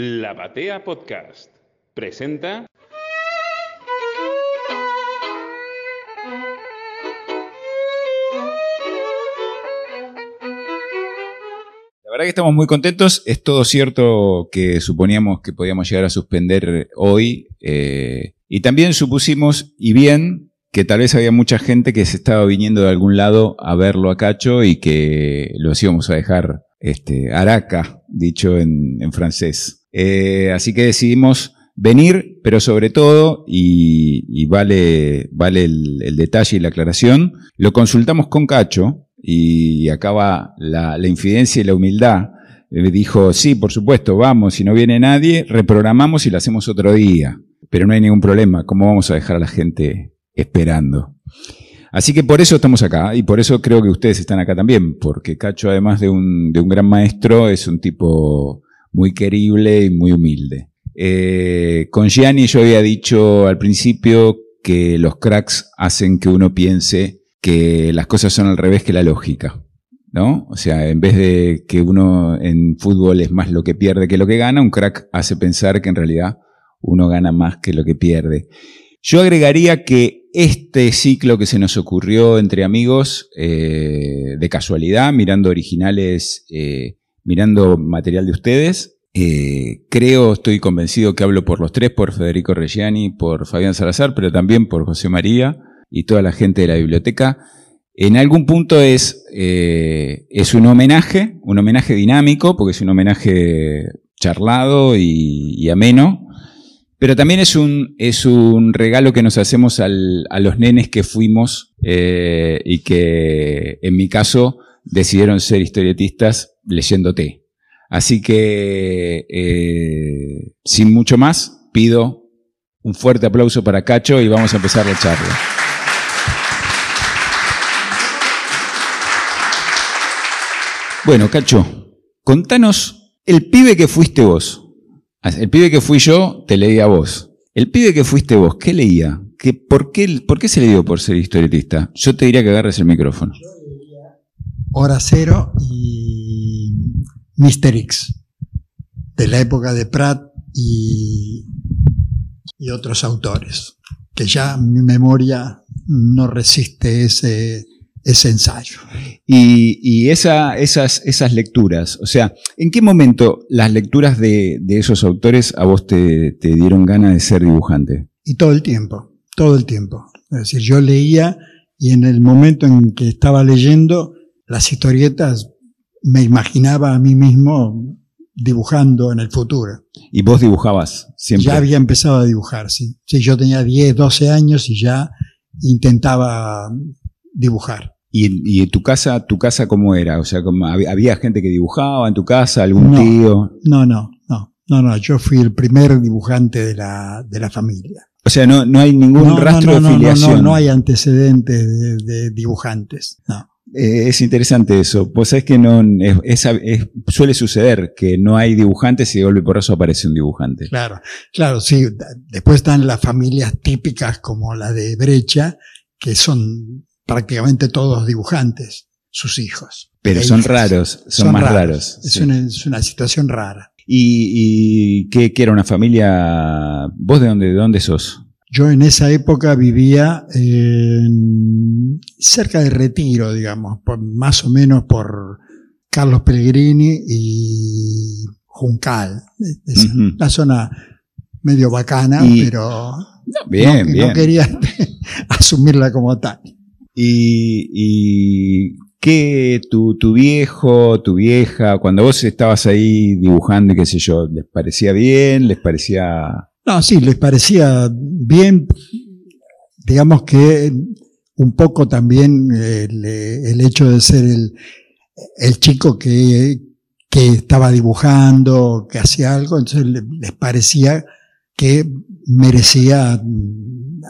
La Batea Podcast presenta. La verdad que estamos muy contentos. Es todo cierto que suponíamos que podíamos llegar a suspender hoy. eh, y también supusimos, y bien, que tal vez había mucha gente que se estaba viniendo de algún lado a verlo a Cacho y que los íbamos a dejar este, araca, dicho en, en francés. Eh, así que decidimos venir, pero sobre todo, y, vale, vale el, detalle y la aclaración, lo consultamos con Cacho, y acá va la, infidencia y la humildad. Me dijo, sí, por supuesto, vamos, si no viene nadie, reprogramamos y lo hacemos otro día. Pero no hay ningún problema, ¿cómo vamos a dejar a la gente esperando? Así que por eso estamos acá y por eso creo que ustedes están acá también, porque Cacho, además de un, de un gran maestro, es un tipo muy querible y muy humilde. Eh, con Gianni yo había dicho al principio que los cracks hacen que uno piense que las cosas son al revés que la lógica. ¿No? O sea, en vez de que uno en fútbol es más lo que pierde que lo que gana, un crack hace pensar que en realidad uno gana más que lo que pierde. Yo agregaría que este ciclo que se nos ocurrió entre amigos, eh, de casualidad, mirando originales, eh, mirando material de ustedes, eh, creo, estoy convencido que hablo por los tres, por Federico Reggiani, por Fabián Salazar, pero también por José María y toda la gente de la biblioteca. En algún punto es, eh, es un homenaje, un homenaje dinámico, porque es un homenaje charlado y, ameno, pero también es un, es un regalo que nos hacemos al- a los nenes que fuimos eh, y que, en mi caso, decidieron ser historietistas leyéndote. Así que, eh, sin mucho más, pido un fuerte aplauso para Cacho y vamos a empezar la charla. Bueno, Cacho, contanos el pibe que fuiste vos. El pibe que fui yo, te leía a vos. El pibe que fuiste vos, ¿qué leía? ¿Qué, por, qué, ¿Por qué se le dio por ser historietista? Yo te diría que agarres el micrófono. Hora Cero y Mr. X, de la época de Pratt y, y otros autores, que ya mi memoria no resiste ese, ese ensayo. Y, y esa, esas, esas lecturas, o sea, ¿en qué momento las lecturas de, de esos autores a vos te, te dieron ganas de ser dibujante? Y todo el tiempo, todo el tiempo. Es decir, yo leía y en el momento en que estaba leyendo las historietas me imaginaba a mí mismo dibujando en el futuro. Y vos dibujabas siempre. Ya había empezado a dibujar, sí. Sí, yo tenía 10, 12 años y ya intentaba dibujar. ¿Y, y tu casa, tu casa cómo era? O sea, ¿había, había gente que dibujaba en tu casa, algún No. tío? No, no, no, no, no, yo fui el primer dibujante de la, de la familia. O sea, no, no hay ningún no, rastro no, no, de no, filiación. no, no hay antecedentes de, de dibujantes, no. Eh, es interesante eso. Pues es que no, es, es- suele suceder que no hay dibujantes y de golpe por eso aparece un dibujante. Claro, claro, sí. Después están las familias típicas como la de Brecha, que son prácticamente todos dibujantes, sus hijos. Pero son hijas. raros, son, más raros. Es, sí. una, es una situación rara. ¿Y, y qué, qué era una familia? ¿Vos de dónde, de dónde sos? Yo en esa época vivía en- cerca de Retiro, digamos, por- más o menos por Carlos Pellegrini y Juncal. Es Ujú. una zona medio bacana, Y- pero Bien, no, bien. no quería asumirla como tal. ¿Y, y qué tu, tu viejo, tu vieja, cuando vos estabas ahí dibujando y qué sé yo, les parecía bien, les parecía... No, sí, les parecía bien, digamos que un poco también el, el hecho de ser el, el chico que, que estaba dibujando, que hacía algo, entonces le- les parecía que merecía, mm,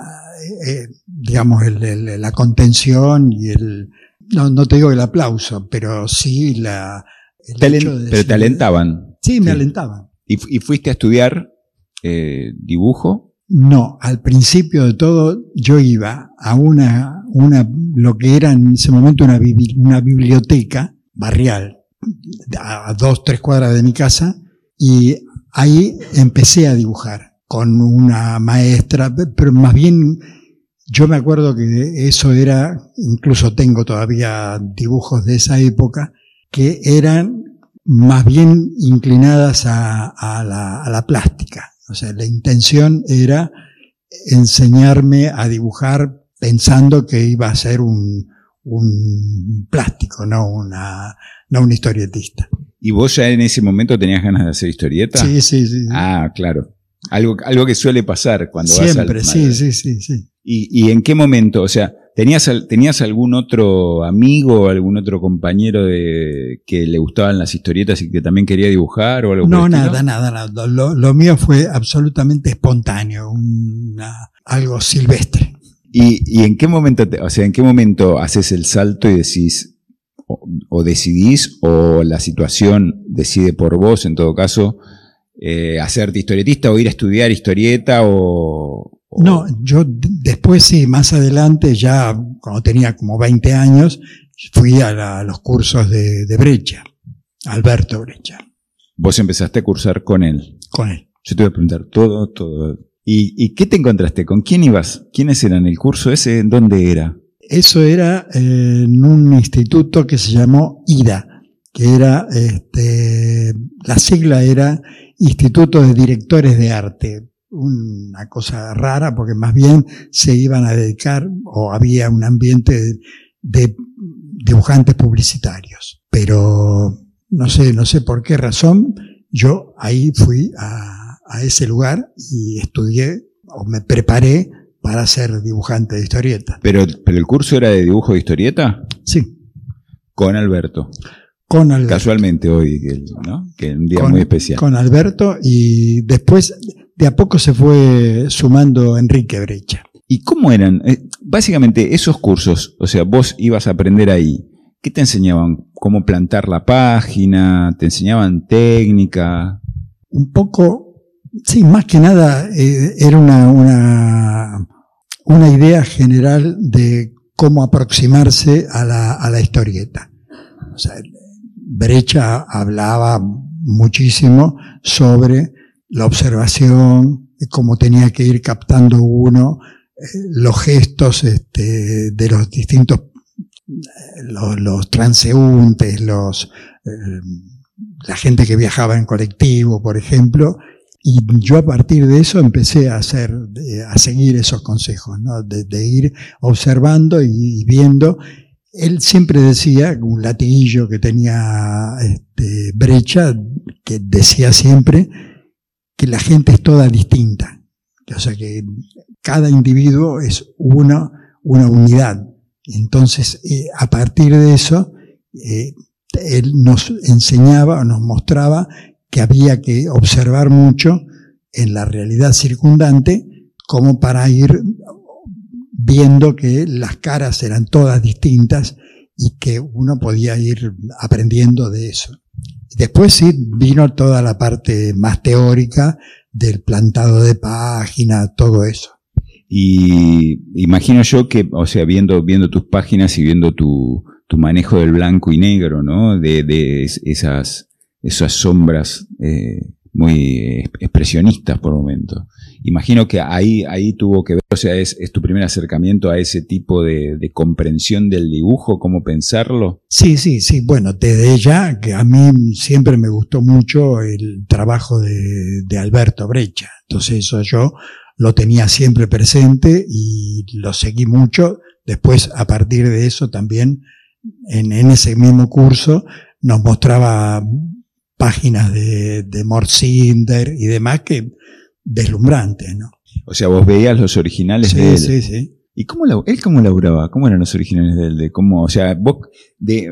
eh, digamos, el- el- la contención y el, no, no te digo el aplauso, pero sí la... el hecho de pero te alentaban. Sí, me Sí. alentaban. ¿Y, fu- y fuiste a estudiar eh, dibujo? No, al principio de todo yo iba a una, una lo que era en ese momento una, bibli- una biblioteca barrial, a dos, tres cuadras de mi casa, y ahí empecé a dibujar con una maestra, pero más bien yo me acuerdo que eso era, incluso tengo todavía dibujos de esa época, que eran más bien inclinadas a la plástica. O sea, la intención era enseñarme a dibujar pensando que iba a ser un, un plástico, no una, no un historietista. ¿Y vos ya en ese momento tenías ganas de hacer historieta? Sí, sí, sí. Ah, claro. Algo, algo que suele pasar cuando Siempre, vas al sí, sí, sí, sí. ¿Y, ¿Y en qué momento? O sea, ¿tenías, ¿tenías algún otro amigo o algún otro compañero de, que le gustaban las historietas y que también quería dibujar o algo No, nada, nada, nada. Lo, lo mío fue absolutamente espontáneo, una- algo silvestre. ¿Y, y en qué momento, te- o sea, en qué momento haces el salto y decís, o, o decidís, o la situación decide por vos, en todo caso, eh, hacerte historietista o ir a estudiar historieta o... o- No, yo después sí, más adelante, ya cuando tenía como 20 años, fui a, la- a los cursos de, de Brecha, Alberto Brecha, Vos empezaste a cursar con él. con él. Yo te voy a preguntar todo, todo. ¿Y, y qué te encontraste? ¿Con quién ibas? ¿Quiénes eran? ¿El curso ese? ¿En dónde era? Eso era eh, en un instituto que se llamó IDA, que era, este, la sigla era Instituto de Directores de Arte. Una cosa rara porque más bien se iban a dedicar o había un ambiente de, de dibujantes publicitarios. Pero no sé, no sé por qué razón, yo ahí fui a, a ese lugar y estudié o me preparé para ser dibujante de historietas. ¿Pero, pero el curso era de dibujo de historieta? Sí, Con Alberto. Con Alberto. Casualmente hoy, ¿no? Que es un día con, muy especial. con Alberto y después de a poco se fue sumando Enrique Brecha. ¿Y cómo eran? Eh, básicamente, esos cursos, o sea, vos ibas a aprender ahí. ¿Qué te enseñaban? ¿Cómo plantar la página? ¿Te enseñaban técnica? Un poco, sí, más que nada eh, era una, una, una idea general de cómo aproximarse a la, a la historieta. O sea, Brecha hablaba muchísimo sobre la observación, cómo tenía que ir captando uno eh, los gestos este, de los distintos, eh, los, transeúntes, los, eh, la gente que viajaba en colectivo, por ejemplo, y yo a partir de eso empecé a hacer, a seguir esos consejos, de, ir observando y viendo. Él siempre decía, un latiguillo que tenía este, brecha, que decía siempre que la gente es toda distinta. O sea que cada individuo es una, una unidad. Entonces, eh, a partir de eso, eh, él nos enseñaba o nos mostraba que había que observar mucho en la realidad circundante como para ir viendo que las caras eran todas distintas y que uno podía ir aprendiendo de eso. Después sí vino toda la parte más teórica del plantado de página, todo eso. Y imagino yo que, o sea, viendo, viendo tus páginas y viendo tu, tu manejo del blanco y negro, ¿no? De, de es- esas, esas sombras eh, muy expresionistas por momento. Imagino que ahí, ahí tuvo que ver, o sea, es, es tu primer acercamiento a ese tipo de, comprensión del dibujo, cómo pensarlo. Sí, sí, sí. Bueno, desde ya que a mí siempre me gustó mucho el trabajo de, Alberto Brecha. Entonces eso yo lo tenía siempre presente y lo seguí mucho. Después, a partir de eso, también en ese mismo curso nos mostraba páginas de, de Morcinder y demás que deslumbrantes, ¿no? O sea, vos veías los originales de él. Sí, sí, sí. ¿Y cómo la- él cómo laburaba? ¿Cómo eran los originales de él? De cómo, o sea, vos, de,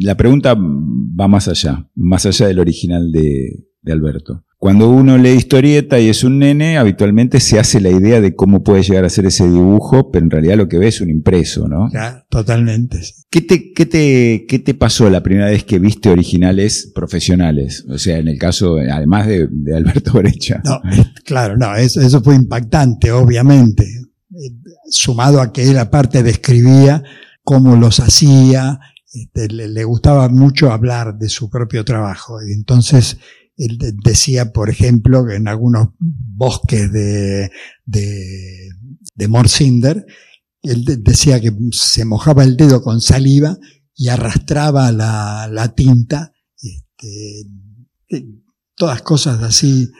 la pregunta va más allá, más allá del original de, de Alberto. Cuando uno lee historieta y es un nene, habitualmente se hace la idea de cómo puede llegar a ser ese dibujo, pero en realidad lo que ve es un impreso, ¿no? Ya, totalmente. ¿Qué te, qué te, qué te pasó la primera vez que viste originales profesionales? O sea, en el caso, además de, de Alberto Brecha. No, claro, no, eso, eso fue impactante, obviamente. Eh, Sumado a que él aparte describía cómo los hacía, este, le, le gustaba mucho hablar de su propio trabajo. Y entonces él decía, por ejemplo, que en algunos bosques de, de, de Morsinder, él decía que se mojaba el dedo con saliva y arrastraba la, la tinta, este, todas cosas así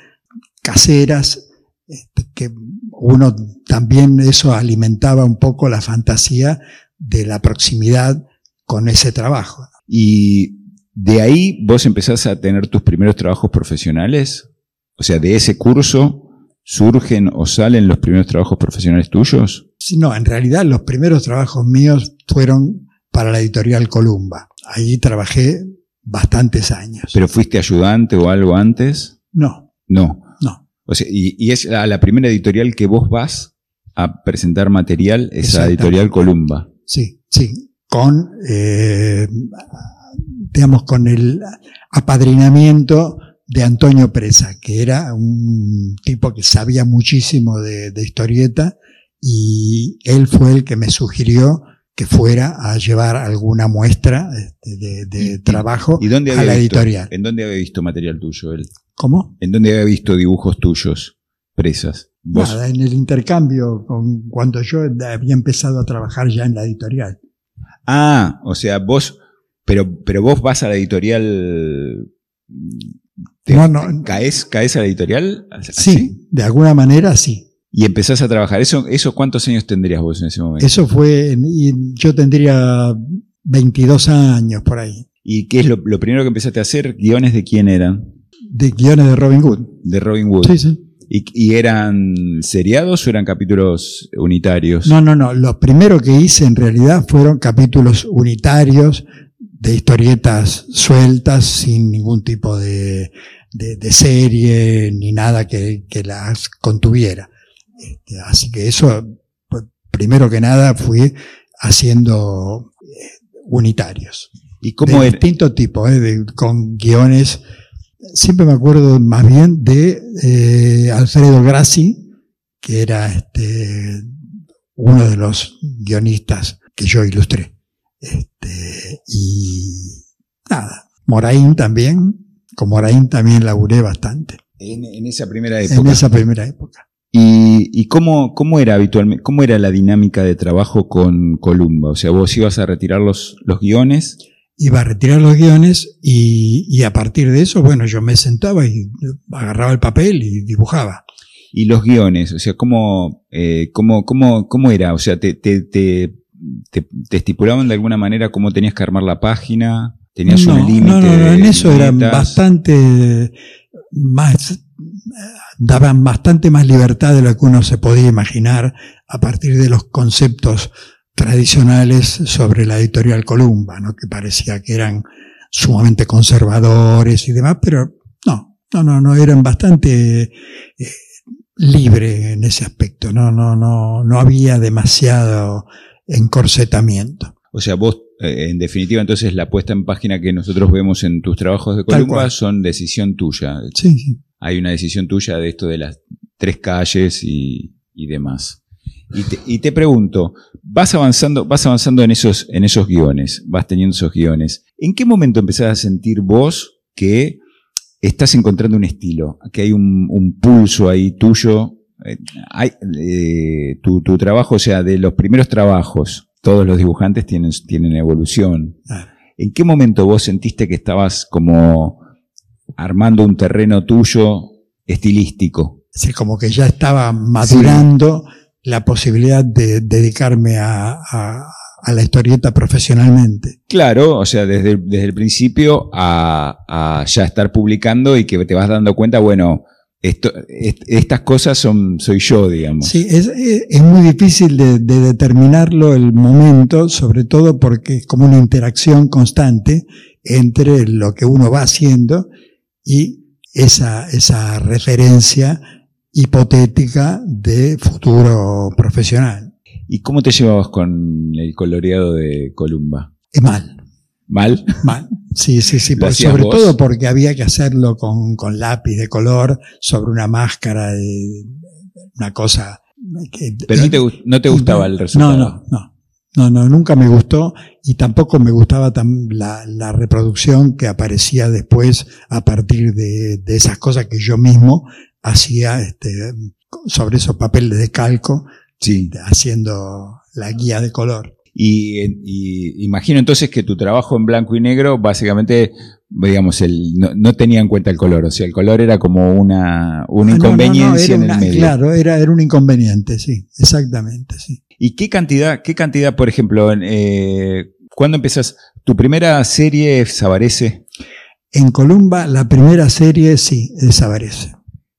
caseras, este, que uno también eso alimentaba un poco la fantasía de la proximidad con ese trabajo. Y de ahí vos empezás a tener tus primeros trabajos profesionales, o sea, de ese curso surgen o salen los primeros trabajos profesionales tuyos. No, en realidad los primeros trabajos míos fueron para la editorial Columba. Ahí trabajé bastantes años. ¿Pero fuiste ayudante o algo antes? No. No. No. O sea, y, es la, primera editorial que vos vas a presentar material, esa editorial Columba. Sí, sí. Con, eh, digamos, con el apadrinamiento de Antonio Presa, que era un tipo que sabía muchísimo de, de historieta y él fue el que me sugirió que fuera a llevar alguna muestra este, de, trabajo a la editorial. ¿En dónde había visto material tuyo él? ¿Cómo? ¿En dónde había visto dibujos tuyos, presas? Nada, en el intercambio, con, cuando yo había empezado a trabajar ya en la editorial. Ah, o sea, vos, pero, pero vos vas a la editorial. no, no. ¿caes, ¿Caes a la editorial? Sí, de alguna manera sí. Y empezás a trabajar. ¿Eso, ¿Eso cuántos años tendrías vos en ese momento? Eso fue, yo tendría 22 años por ahí. ¿Y qué es lo, primero que empezaste a hacer? ¿Guiones de quién eran? De guiones de Robin Hood. De Robin Hood. Sí, sí. ¿Y, eran seriados o eran capítulos unitarios? No, no, no. Lo primero que hice en realidad fueron capítulos unitarios de historietas sueltas sin ningún tipo de, de, serie ni nada que, que las contuviera. Este, así que eso, pues, primero que nada, fui haciendo eh, unitarios. ¿Y cómo de distinto tipo, eh, con guiones. Siempre me acuerdo más bien de eh, Alfredo Grassi, que era este, uno de los guionistas que yo ilustré. Este, y nada, Moraín también, con Moraín también laburé bastante. en, esa primera época. En esa primera época. ¿Y, cómo, cómo, era habitualmente, cómo era la dinámica de trabajo con Columba? O sea, vos ibas a retirar los, los guiones. Iba a retirar los guiones y, a partir de eso, bueno, yo me sentaba y agarraba el papel y dibujaba. ¿Y los guiones? O sea, ¿cómo, eh, cómo, cómo, cómo era? O sea, te, te, te, te, estipulaban de alguna manera cómo tenías que armar la página? ¿Tenías un límite? No, no, no, en eso era bastante más daban bastante más libertad de lo que uno se podía imaginar a partir de los conceptos tradicionales sobre la editorial Columba, ¿no? que parecía que eran sumamente conservadores y demás, pero no, no, no, no eran bastante eh, libres en ese aspecto, no, no, no, no había demasiado encorsetamiento. O sea, vos, eh, en definitiva, entonces la puesta en página que nosotros vemos en tus trabajos de Columba son decisión tuya. Sí, sí hay una decisión tuya de esto de las tres calles y, demás. Y te, pregunto, vas avanzando, vas avanzando en esos, en esos guiones, vas teniendo esos guiones. ¿En qué momento empezás a sentir vos que estás encontrando un estilo, que hay un, pulso ahí tuyo? Eh, hay, eh, tu, trabajo, o sea, de los primeros trabajos, todos los dibujantes tienen, tienen evolución. Ah. ¿En qué momento vos sentiste que estabas como armando un terreno tuyo estilístico. Sí, como que ya estaba madurando la posibilidad de dedicarme a, la historieta profesionalmente. Claro, o sea, desde, desde el principio a, ya estar publicando y que te vas dando cuenta, bueno, esto, estas cosas son, soy yo, digamos. Sí, es, muy difícil de, de, determinarlo el momento, sobre todo porque es como una interacción constante entre lo que uno va haciendo y esa, esa referencia hipotética de futuro profesional. ¿Y cómo te llevabas con el coloreado de Columba? mal. ¿Mal? Mal. Sí, sí, sí. sobre todo porque había que hacerlo con, con, lápiz de color sobre una máscara, de, una cosa. Pero no te, no te gustaba el resultado. No, no, no. No, no, nunca me gustó y tampoco me gustaba la, la, reproducción que aparecía después a partir de, de esas cosas que yo mismo hacía este, sobre esos papeles de calco, sí. haciendo la guía de color. Y, y, imagino entonces que tu trabajo en blanco y negro básicamente digamos, el, no, tenía en cuenta el color, o sea, el color era como una, una ah, inconveniencia en el medio. Claro, era, era un inconveniente, sí, exactamente, sí. ¿Y qué cantidad, qué cantidad, por ejemplo, eh, cuándo empezás? ¿Tu primera serie es Sabarese? En Columba, la primera serie sí, es Sabarese.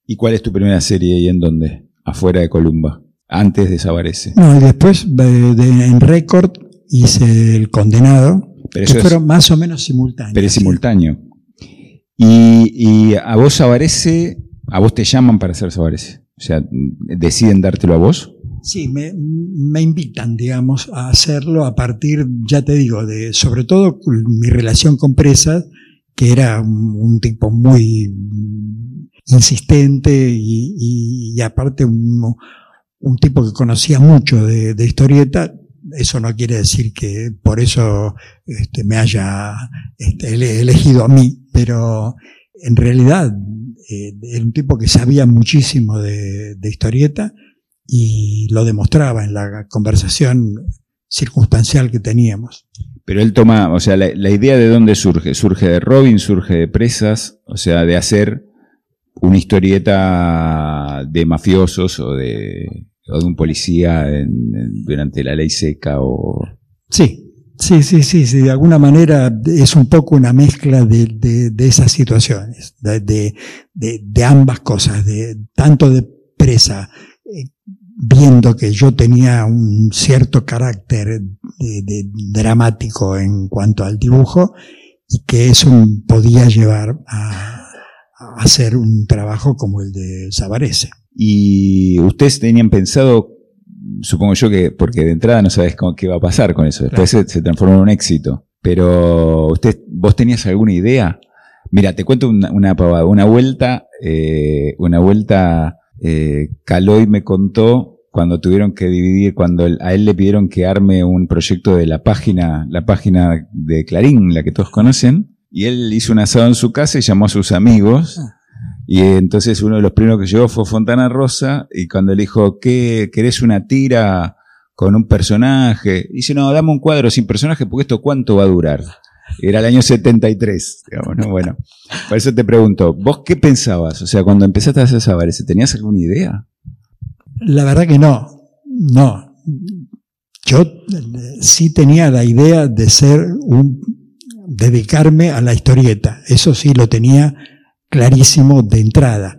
¿Y cuál es tu primera serie y en dónde? Afuera de Columba, antes de Sabarese. No, y después en Record hice El Condenado, pero que fueron más o menos simultáneos. Pero es simultáneo. Y, a vos Sabarese, a vos te llaman para hacer Sabarese. O sea, ¿deciden dártelo a vos? Sí, me, me, invitan, digamos, a hacerlo a partir, ya te digo, de sobre todo mi relación con Presa, que era un, tipo muy insistente y, aparte un, un, tipo que conocía mucho de, historieta, eso no quiere decir que por eso este, me haya este, elegido a mí, pero en realidad eh, era un tipo que sabía muchísimo de, historieta y lo demostraba en la conversación circunstancial que teníamos. Pero él toma, o sea, la, la, idea de dónde surge, surge de Robin, surge de presas, o sea, de hacer una historieta de mafiosos o de, o de un policía durante la ley seca o... Sí, sí, sí, sí, sí, de alguna manera es un poco una mezcla de, esas situaciones, de, ambas cosas, de tanto de presa, eh, viendo que yo tenía un cierto carácter dramático en cuanto al dibujo y que eso podía llevar a, a hacer un trabajo como el de Sabarese. Y ustedes tenían pensado, supongo yo que, porque de entrada no sabes cómo, qué va a pasar con eso, después se, transformó en un éxito. Pero, usted, ¿vos tenías alguna idea? Mira, te cuento una, una pavada. Una vuelta, eh, una vuelta, eh, Caloy me contó cuando tuvieron que dividir, cuando a él le pidieron que arme un proyecto de la página, la página de Clarín, la que todos conocen, y él hizo un asado en su casa y llamó a sus amigos. Ah. Y entonces uno de los primeros que llegó fue Fontana Rosa y cuando le dijo, ¿qué, ¿querés una tira con un personaje? dice, no, dame un cuadro sin personaje porque esto cuánto va a durar. Era el año 73, digamos, ¿no? Bueno, por eso te pregunto, ¿vos qué pensabas? O sea, cuando empezaste a hacer Sabarese, ¿tenías alguna idea? La verdad que no, no. Yo sí tenía la idea de ser un, dedicarme a la historieta. Eso sí lo tenía clarísimo de entrada,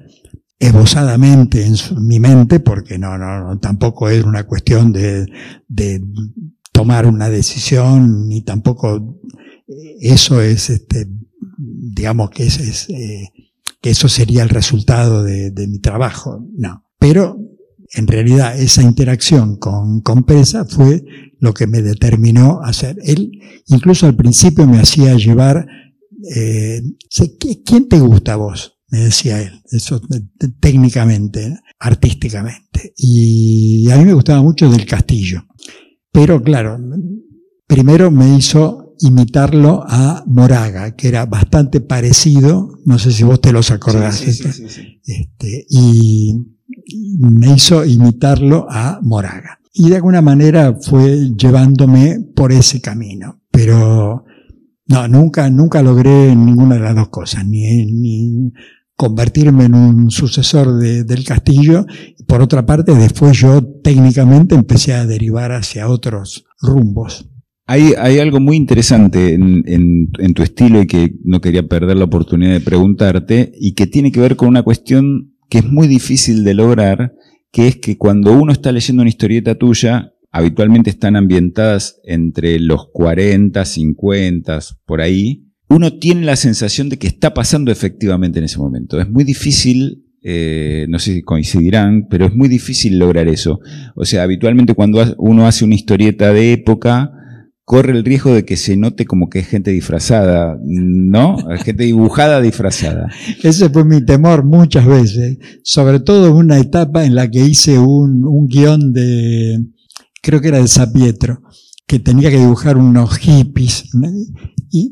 esbozadamente en mi mente, porque no, no, tampoco es una cuestión de, de tomar una decisión, ni tampoco eh, eso es, este, digamos que, es, eh, que eso sería el resultado de, de, mi trabajo, no. Pero en realidad esa interacción con, con Presa fue lo que me determinó a hacer. Él incluso al principio me hacía llevar eh, ¿quién te gusta a vos? Me decía él, eso técnicamente, artísticamente. Y a mí me gustaba mucho del castillo. Pero claro, primero me hizo imitarlo a Moraga, que era bastante parecido, no sé si vos te los acordás, este, y me hizo imitarlo a Moraga. Y de alguna manera fue llevándome por ese camino. Pero no, nunca, nunca logré ninguna de las dos cosas, ni, convertirme en un sucesor del castillo. Por otra parte, después yo técnicamente empecé a derivar hacia otros rumbos. Hay, algo muy interesante en, tu estilo y que no quería perder la oportunidad de preguntarte y que tiene que ver con una cuestión que es muy difícil de lograr, que es que cuando uno está leyendo una historieta tuya, habitualmente están ambientadas entre los 40, 50, por ahí, uno tiene la sensación de que está pasando efectivamente en ese momento. Es muy difícil, eh, no sé si coincidirán, pero es muy difícil lograr eso. O sea, habitualmente cuando uno hace una historieta de época, corre el riesgo de que se note como que es gente disfrazada, ¿no? Gente dibujada disfrazada. Ese fue mi temor muchas veces, sobre todo en una etapa en la que hice un, un guion de, creo que era de San Pietro, que tenía que dibujar unos hippies. Y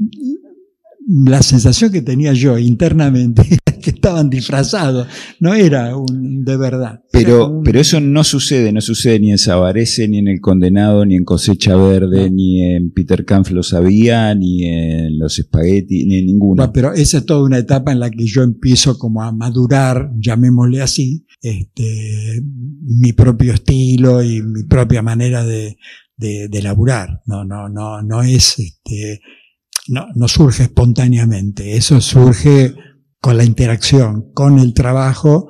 la sensación que tenía yo internamente que estaban disfrazados, no era un de verdad. Pero, pero eso no sucede, no sucede ni en Sabarese, ni en El Condenado, ni en Cosecha Verde, ni en Peter Kampf lo sabía, ni en Los Spaghetti, ni en ninguno. pero esa es toda una etapa en la que yo empiezo como a madurar, llamémosle así, este, mi propio estilo y mi propia manera de, de, de laburar. No, no, no, no es este, no, no surge espontáneamente, eso surge con la interacción, con el trabajo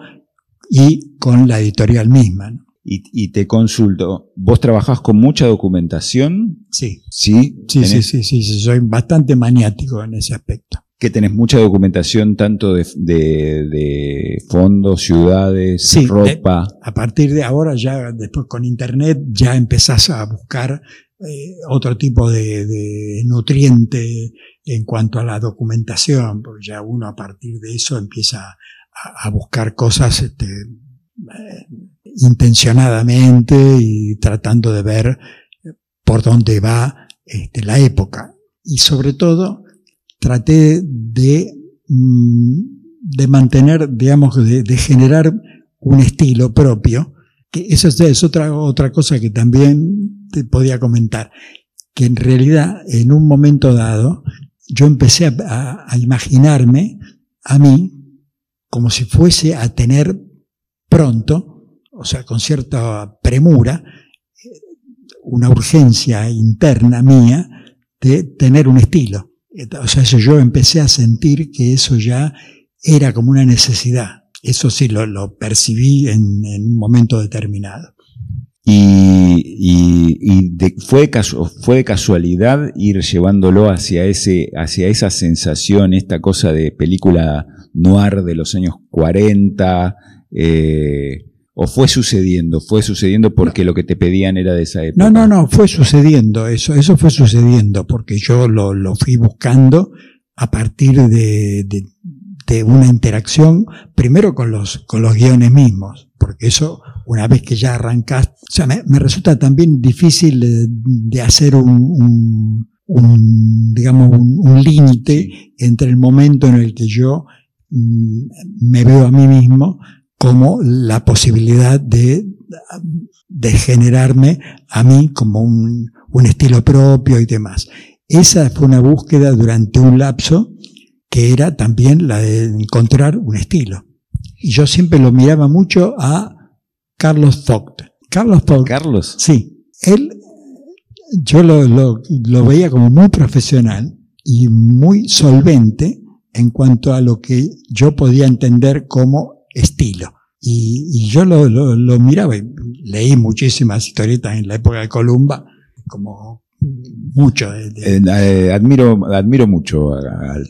y con la editorial misma. Y, te consulto, ¿vos trabajás con mucha documentación? Sí. ¿Sí? Sí, sí, sí, sí, soy bastante maniático en ese aspecto. Que tenés mucha documentación tanto de, de, fondos, ciudades, ropa. a partir de ahora, ya después con internet, ya empezás a buscar eh, otro tipo de, nutriente en cuanto a la documentación, porque ya uno a partir de eso empieza a, buscar cosas este, eh, intencionadamente y tratando de ver por dónde va este, la época. Y sobre todo, traté de, mm, de mantener, digamos, de, de generar un estilo propio, que esa es otra, otra cosa que también te podía comentar, que en realidad en un momento dado yo empecé a, imaginarme a mí como si fuese a tener pronto, o sea, con cierta premura, una urgencia interna mía de tener un estilo. O sea, eso yo empecé a sentir que eso ya era como una necesidad. Eso sí lo, percibí en, un momento determinado. Y, fue, fue de casualidad ir llevándolo hacia, ese, hacia esa sensación, esta cosa de película noir de los años 40, eh, o fue sucediendo, fue sucediendo porque lo que te pedían era de esa época. No, no, no, fue sucediendo, eso, eso fue sucediendo, porque yo lo, lo fui buscando a partir de, de, una interacción, primero con los, con los guiones mismos, porque eso una vez que ya arrancaste, o sea, me, resulta también difícil de, hacer un, digamos, un, límite entre el momento en el que yo mm, me veo a mí mismo como la posibilidad de, de generarme a mí como un, un estilo propio y demás. Esa fue una búsqueda durante un lapso que era también la de encontrar un estilo. Y yo siempre lo miraba mucho a Carlos Vogt. Carlos Vogt. Carlos. Sí. Él, yo lo, lo, veía como muy profesional y muy solvente en cuanto a lo que yo podía entender como estilo. Y, yo lo, lo, miraba y leí muchísimas historietas en la época de Columba, como mucho. Eh, eh, admiro, admiro mucho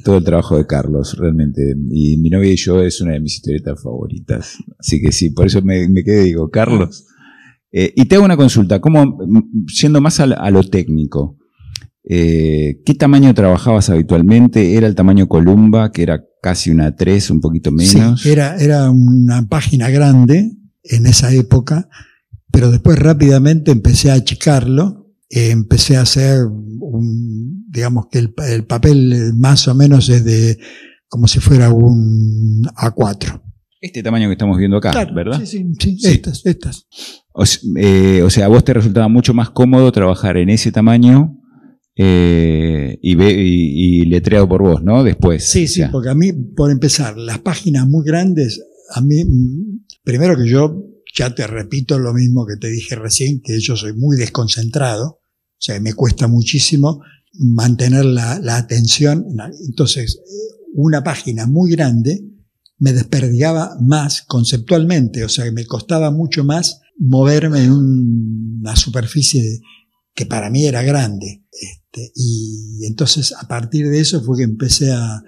todo el trabajo de Carlos, realmente. Y mi novia y yo es una de mis historietas favoritas. Así que sí, por eso me, me quedé digo, Carlos. Eh, y te hago una consulta, como siendo más a, lo técnico, ¿qué tamaño trabajabas habitualmente? ¿Era el tamaño Columba, que era casi una 3, un poquito menos? Sí, era, era una página grande en esa época, pero después rápidamente empecé a achicarlo empecé a hacer un, digamos que el, papel más o menos es de como si fuera un A4. Este tamaño que estamos viendo acá, ¿verdad? Sí, sí, sí, estas, estas. Eh, o, sea, a vos te resultaba mucho más cómodo trabajar en ese tamaño eh, y, y, letreado por vos, ¿no? Después. Sí, sí, porque a mí, por empezar, las páginas muy grandes, a mí, mm, primero que yo ya te repito lo mismo que te dije recién, que yo soy muy desconcentrado, o sea, me cuesta muchísimo mantener la, atención. Entonces, una página muy grande me desperdigaba más conceptualmente, o sea, me costaba mucho más moverme en una superficie que para mí era grande. Este, y entonces, a partir de eso fue que empecé a,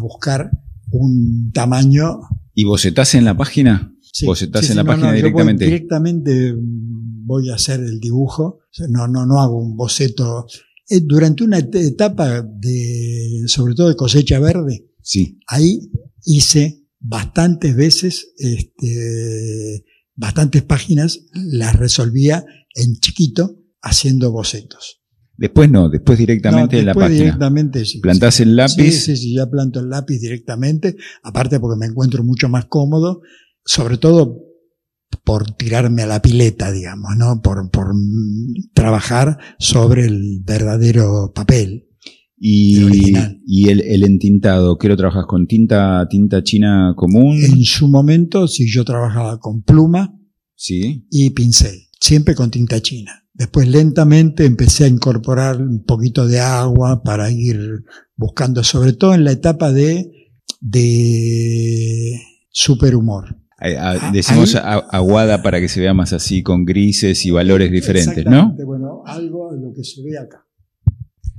buscar un tamaño. ¿Y vos estás en la página? ¿Vos estás en la página directamente? directamente voy a hacer el dibujo, no, no, no hago un boceto. Eh, durante una etapa de, sobre todo de cosecha verde, sí. ahí hice bastantes veces, este, bastantes páginas, las resolvía en chiquito, haciendo bocetos. Después no, después directamente No, en la después página. directamente sí. Plantás el lápiz. Sí, sí, sí, ya planto el lápiz directamente, aparte porque me encuentro mucho más cómodo, sobre todo por tirarme a la pileta, digamos, ¿no? Por, por trabajar sobre el verdadero papel. El Y, original. y el, el entintado, ¿qué lo trabajas con tinta, tinta china común? En su momento, sí, yo trabajaba con pluma Sí. y pincel, siempre con tinta china. Después lentamente empecé a incorporar un poquito de agua para ir buscando, sobre todo en la etapa de, de superhumor. Eh, ah, Decimos aguada para que se vea más así, con grises y valores diferentes, ¿no? Bueno, algo de lo que se ve acá.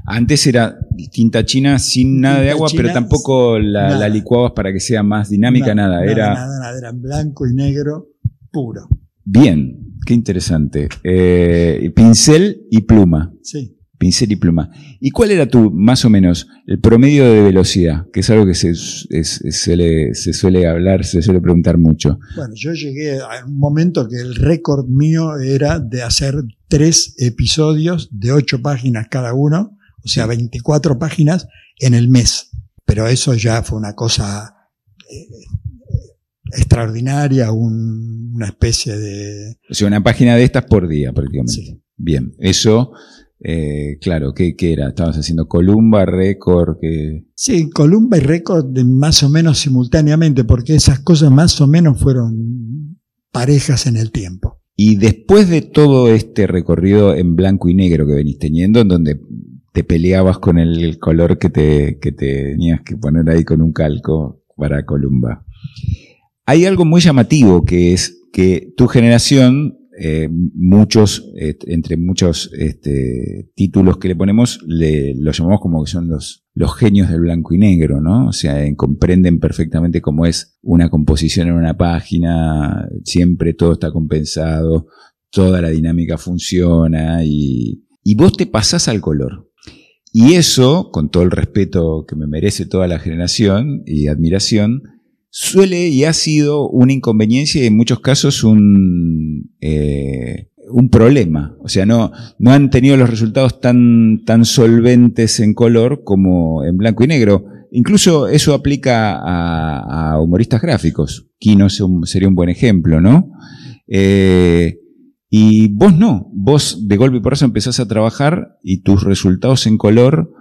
Antes era tinta china sin nada de agua, pero tampoco la licuabas para que sea más dinámica, nada. Era Nada, nada, era blanco y negro puro. bien, qué interesante. Eh, pincel y pluma. Sí. Pincel y pluma. ¿Y cuál era tu, más o menos, el promedio de velocidad? Que es algo que se, es- se suele, se suele hablar, se suele preguntar mucho. Bueno, yo llegué a un momento que el récord mío era de hacer tres episodios de ocho páginas cada uno, o sea, 24 páginas en el mes. Pero eso ya fue una cosa eh, extraordinaria, un- una especie de... O sea, una página de estas por día prácticamente. Sí. Bien, eso, eh, claro, ¿qué, qué era? ¿Estabas haciendo columba, récord? que Sí, Columba y récord de más o menos simultáneamente, porque esas cosas más o menos fueron parejas en el tiempo. Y después de todo este recorrido en blanco y negro que venís teniendo, en donde te peleabas con el color que te, que te tenías que poner ahí con un calco para Columba, hay algo muy llamativo que es que tu generación, eh, muchos, eh, entre muchos este, títulos que le ponemos, le, los llamamos como que son los, los genios del blanco y negro, ¿no? O sea, comprenden perfectamente cómo es una composición en una página, siempre todo está compensado, toda la dinámica funciona y, y vos te pasás al color. Y eso, con todo el respeto que me merece toda la generación y admiración, suele y ha sido una inconveniencia y en muchos casos un, eh, un problema. O sea, no, no han tenido los resultados tan, tan solventes en color como en blanco y negro. Incluso eso aplica a, humoristas gráficos. Kino sería un buen ejemplo, ¿no? Eh, y vos no, vos de golpe y porrazo empezás a trabajar y tus resultados en color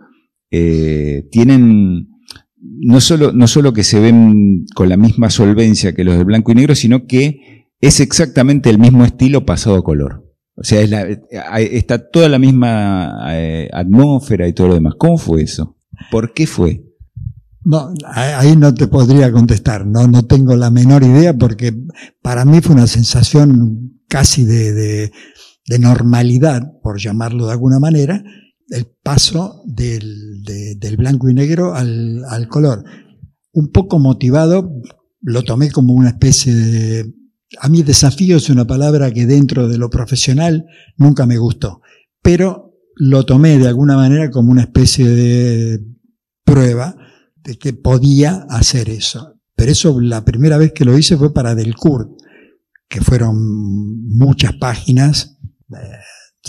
eh, tienen no solo, no solo que se ven con la misma solvencia que los de blanco y negro, sino que es exactamente el mismo estilo pasado a color. O sea, está toda la misma eh, atmósfera y todo lo demás. ¿Cómo fue eso? ¿Por qué fue? No, ahí no te podría contestar, no, no tengo la menor idea porque para mí fue una sensación casi de- de normalidad, por llamarlo de alguna manera, el paso del, de- del blanco y negro al, al color. Un poco motivado, lo tomé como una especie de... A mí desafío es una palabra que dentro de lo profesional nunca me gustó, pero lo tomé de alguna manera como una especie de prueba de que podía hacer eso. Pero eso la primera vez que lo hice fue para Delcourt, que fueron muchas páginas. eh,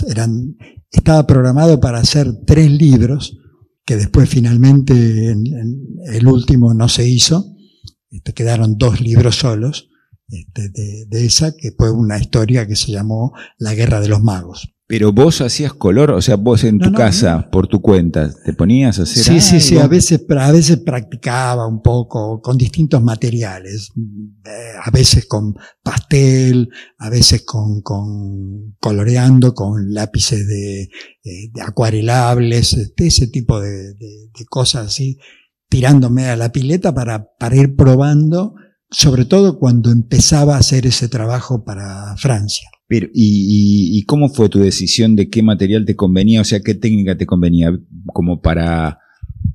Eran, estaba programado para hacer tres libros, que después finalmente en- en el último no se hizo. Este, quedaron dos libros solos este, de, de esa, que fue una historia que se llamó La Guerra de los Magos. Pero vos hacías color, o sea, vos en No, tu no, casa, por tu cuenta, te ponías a hacer Sí, sí, sí, algo? a veces, a veces practicaba un poco con distintos materiales, eh, a veces con pastel, a veces con, con coloreando, con lápices de, eh, de acuarelables, este, ese tipo de, de- de cosas así, tirándome a la pileta para, para ir probando, sobre todo cuando empezaba a hacer ese trabajo para Francia. Pero, y, y- y cómo fue tu decisión de qué material te convenía? O sea, qué técnica te convenía como para,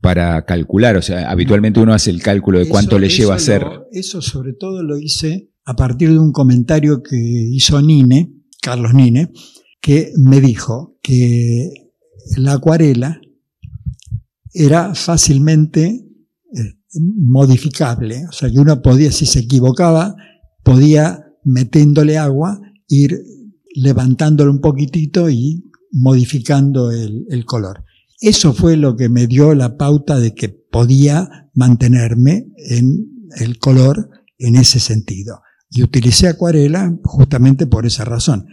para calcular. O sea, habitualmente uno hace el cálculo de cuánto Eso- le lleva a hacer. lo- eso sobre todo lo hice a partir de un comentario que hizo Nine, Carlos Nine, que me dijo que la acuarela era fácilmente eh, modificable, o sea que uno podía, si se equivocaba, podía metiéndole agua, ir levantándolo un poquitito y modificando el, el color. Eso fue lo que me dio la pauta de que podía mantenerme en el color en ese sentido. Y utilicé acuarela justamente por esa razón.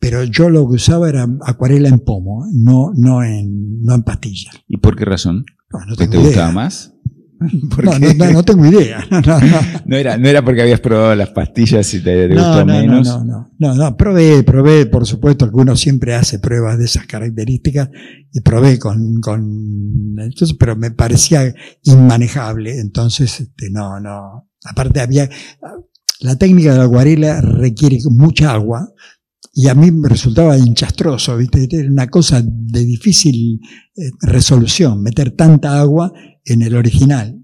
Pero yo lo que usaba era acuarela en pomo, no, no, en, no en pastilla. ¿Y por qué razón? No, no ¿Que tengo te idea. gustaba más? ¿Por No, no, no, no tengo idea. No, no, no. No era, no era porque habías probado las pastillas y te, te No, gustó no, no, menos. no, no, no, no, probé, probé, por supuesto que uno siempre hace pruebas de esas características y probé con, con, entonces, pero me parecía inmanejable, entonces, este, no, no, aparte había, la técnica de la acuarela requiere mucha agua y a mí me resultaba hinchastroso, viste, era una cosa de difícil eh, resolución, meter tanta agua en el original.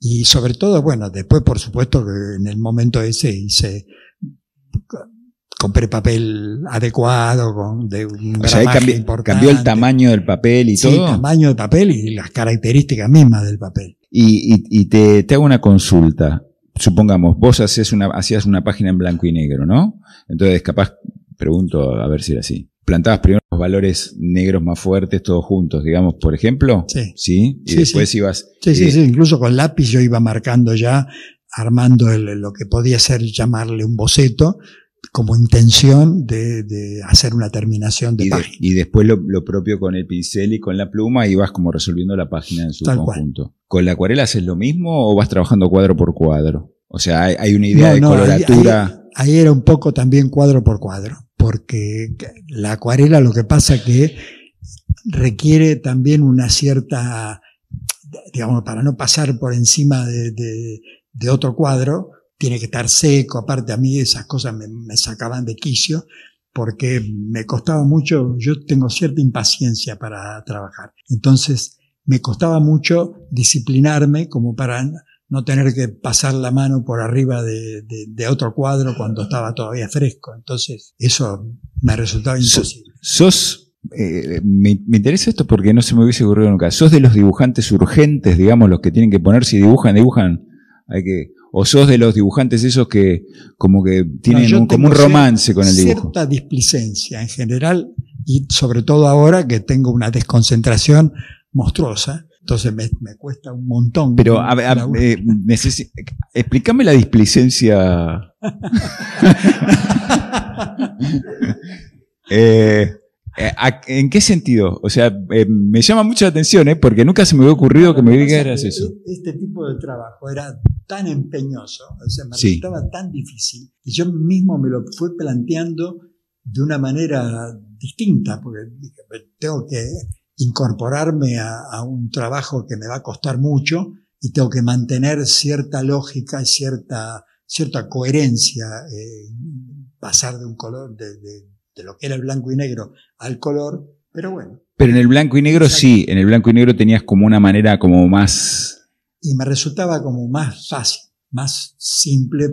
Y sobre todo, bueno, después por supuesto que en el momento ese hice, compré papel adecuado, con, de un O sea, ahí gramaje cambi- importante. cambió el tamaño del papel y Sí, todo. tamaño de papel y las características mismas del papel. Y, y- y te, te hago una consulta. Supongamos, vos haces una, hacías una página en blanco y negro, ¿no? Entonces, capaz, pregunto a ver si era así. Plantabas primero los valores negros más fuertes, todos juntos, digamos, por ejemplo. Sí. ¿Sí? Y Sí, después sí. ibas. Sí, sí, eh, sí, incluso con lápiz yo iba marcando ya, armando el- lo que podía ser llamarle un boceto, como intención de, de hacer una terminación de Y, de- página. y después lo, lo propio con el pincel y con la pluma ibas como resolviendo la página en su Tal cual. conjunto. ¿Con la acuarela haces lo mismo o vas trabajando cuadro por cuadro? O sea, hay, hay una idea No, de no, coloratura. Ahí, era un poco también cuadro por cuadro, porque la acuarela lo que pasa que requiere también una cierta, digamos, para no pasar por encima de, otro cuadro, tiene que estar seco, aparte a mí esas cosas me, me sacaban de quicio, porque me costaba mucho, yo tengo cierta impaciencia para trabajar, entonces me costaba mucho disciplinarme como para no tener que pasar la mano por arriba de, de- de otro cuadro cuando estaba todavía fresco. Entonces, eso me resultaba imposible. Sos, eh, me, me interesa esto porque no se me hubiese ocurrido nunca. ¿Sos de los dibujantes urgentes, digamos, los que tienen que poner si dibujan, dibujan? Hay que, o sos de los dibujantes esos que como que tienen No, un- como un romance con el dibujo. Cierta displicencia en general y sobre todo ahora que tengo una desconcentración monstruosa. Entonces me, me cuesta un montón. Pero, a, ver, a- eh, explícame la displicencia. Eh, ¿En qué sentido? O sea, eh, me llama mucho la atención, ¿eh? porque nunca se me había ocurrido que me dijeras que eso. Este tipo de trabajo era tan empeñoso, o sea, me Sí. resultaba tan difícil, y yo mismo me lo fui planteando de una manera distinta, porque dije, "Pues, tengo que incorporarme a, a un trabajo que me va a costar mucho y tengo que mantener cierta lógica y cierta, cierta coherencia, eh, pasar de un color, de, de- de lo que era el blanco y negro al color, pero bueno, Pero en el blanco y negro sí, en el blanco y negro tenías como una manera como más... y me resultaba como más fácil, más simple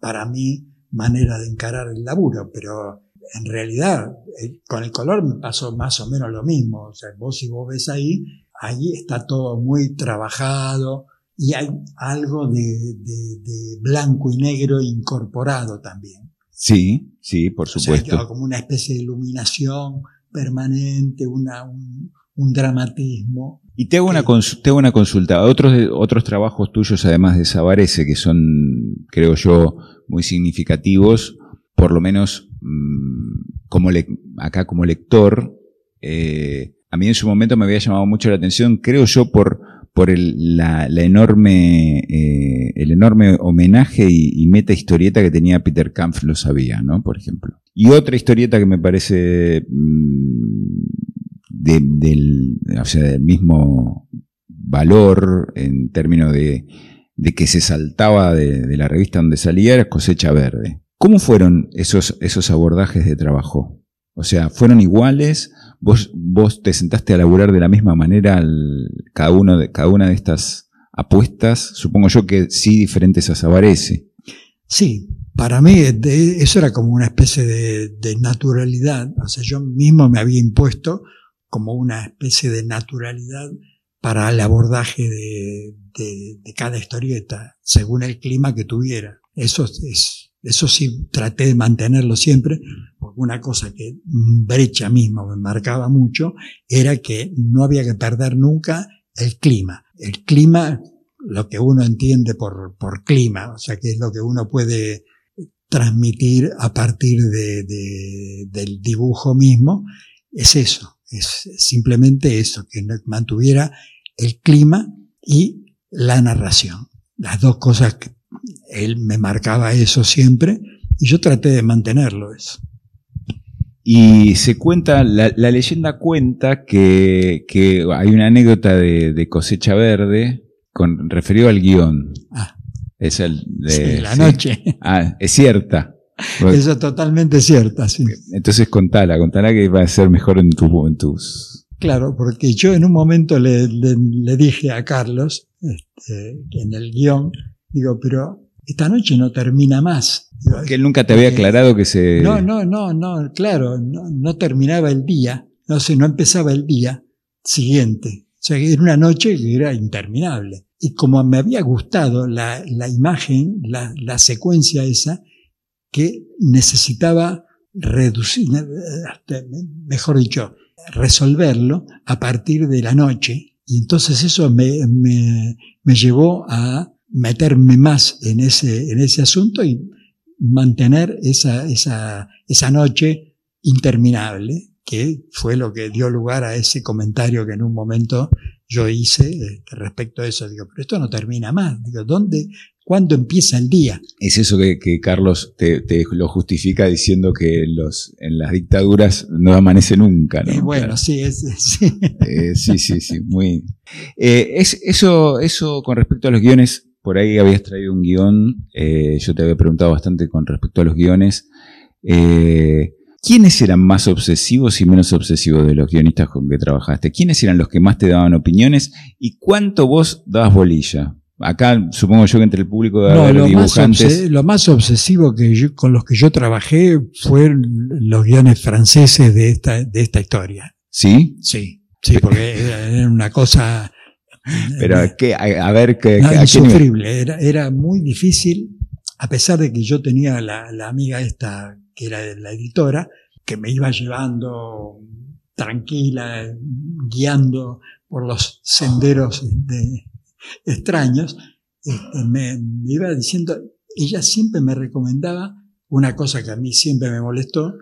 para mi manera de encarar el laburo, pero en realidad eh, con el color me pasó más o menos lo mismo, o sea, vos si vos ves ahí, ahí está todo muy trabajado y hay algo de, de- de blanco y negro incorporado también. Sí, sí, por O sea, supuesto. que como una especie de iluminación permanente, una, un, un dramatismo. Y te hago, una cons- te hago una consulta. Otros, otros trabajos tuyos, además de Sabarese, que son, creo yo, muy significativos, por lo menos mm, como le- acá como lector, eh, a mí en su momento me había llamado mucho la atención, creo yo, por, por el, la, enorme, eh, el enorme homenaje y, meta historieta que tenía Peter Kampf, lo sabía, ¿no? Por ejemplo. Y otra historieta que me parece mm, de- del, o sea, del mismo valor en términos de, de que se saltaba de, de la revista donde salía era Cosecha Verde. ¿Cómo fueron esos, esos abordajes de trabajo? O sea, ¿fueron iguales? ¿Vos, vos te sentaste a laburar de la misma manera cada, uno de, cada una de estas apuestas? Supongo yo que sí diferentes a Sabarese. Sí, para mí de- eso era como una especie de, naturalidad. O sea, yo mismo me había impuesto como una especie de naturalidad para el abordaje de cada historieta, según el clima que tuviera. Eso es, eso sí traté de mantenerlo siempre, porque una cosa que Brecha mismo me marcaba mucho, era que no había que perder nunca el clima. El clima, lo que uno entiende por, por clima, o sea, que es lo que uno puede transmitir a partir de, de, del dibujo mismo, es eso, es simplemente eso, que mantuviera el clima y la narración. Las dos cosas que él me marcaba eso siempre y yo traté de mantenerlo eso. Y se cuenta, la, la leyenda cuenta que, que, hay una anécdota de, de, cosecha verde con referido al guion. Ah. Es el de sí, la sí. noche. Ah, es cierta. Eso es totalmente cierta, sí. Entonces contala, contala que va a ser mejor en, tu, en tus... Claro, porque yo en un momento le, le, le dije a Carlos, este, en el guion, digo, pero esta noche no termina más. Digo, que él nunca te había aclarado que se... No, no, no, no, claro, no, no terminaba el día, no sé, no empezaba el día siguiente. O sea, que era una noche que era interminable. Y como me había gustado la, la imagen, la, la secuencia esa, que necesitaba reducir, mejor dicho, resolverlo a partir de la noche. Y entonces eso me, me, me llevó a meterme más en ese, en ese asunto y mantener esa, esa, esa noche interminable, que fue lo que dio lugar a ese comentario que en un momento yo hice este, respecto a eso. Digo, pero esto no termina más. Digo, ¿dónde, cuándo empieza el día? Es eso que, que Carlos te, te, lo justifica diciendo que los, en las dictaduras no amanece nunca, ¿no? Eh, bueno, claro. sí, es, sí. Eh, sí, sí, sí, muy. Eh, es, eso, eso con respecto a los guiones, por ahí habías traído un guion, eh, yo te había preguntado bastante con respecto a los guiones. Eh, ¿Quiénes eran más obsesivos y menos obsesivos de los guionistas con que trabajaste? ¿Quiénes eran los que más te daban opiniones y cuánto vos dabas bolilla? Acá supongo yo que entre el público de no, lo dibujantes. Más lo más obsesivo que yo, con los que yo trabajé fueron los guiones franceses de esta, de esta historia. ¿Sí? Sí, sí, porque era una cosa pero ¿qué? A, a, ver qué. No, insufrible, era, era muy difícil, a pesar de que yo tenía la, la, amiga esta, que era la editora, que me iba llevando tranquila, guiando por los senderos de, extraños, este, me, me iba diciendo, ella siempre me recomendaba una cosa que a mí siempre me molestó,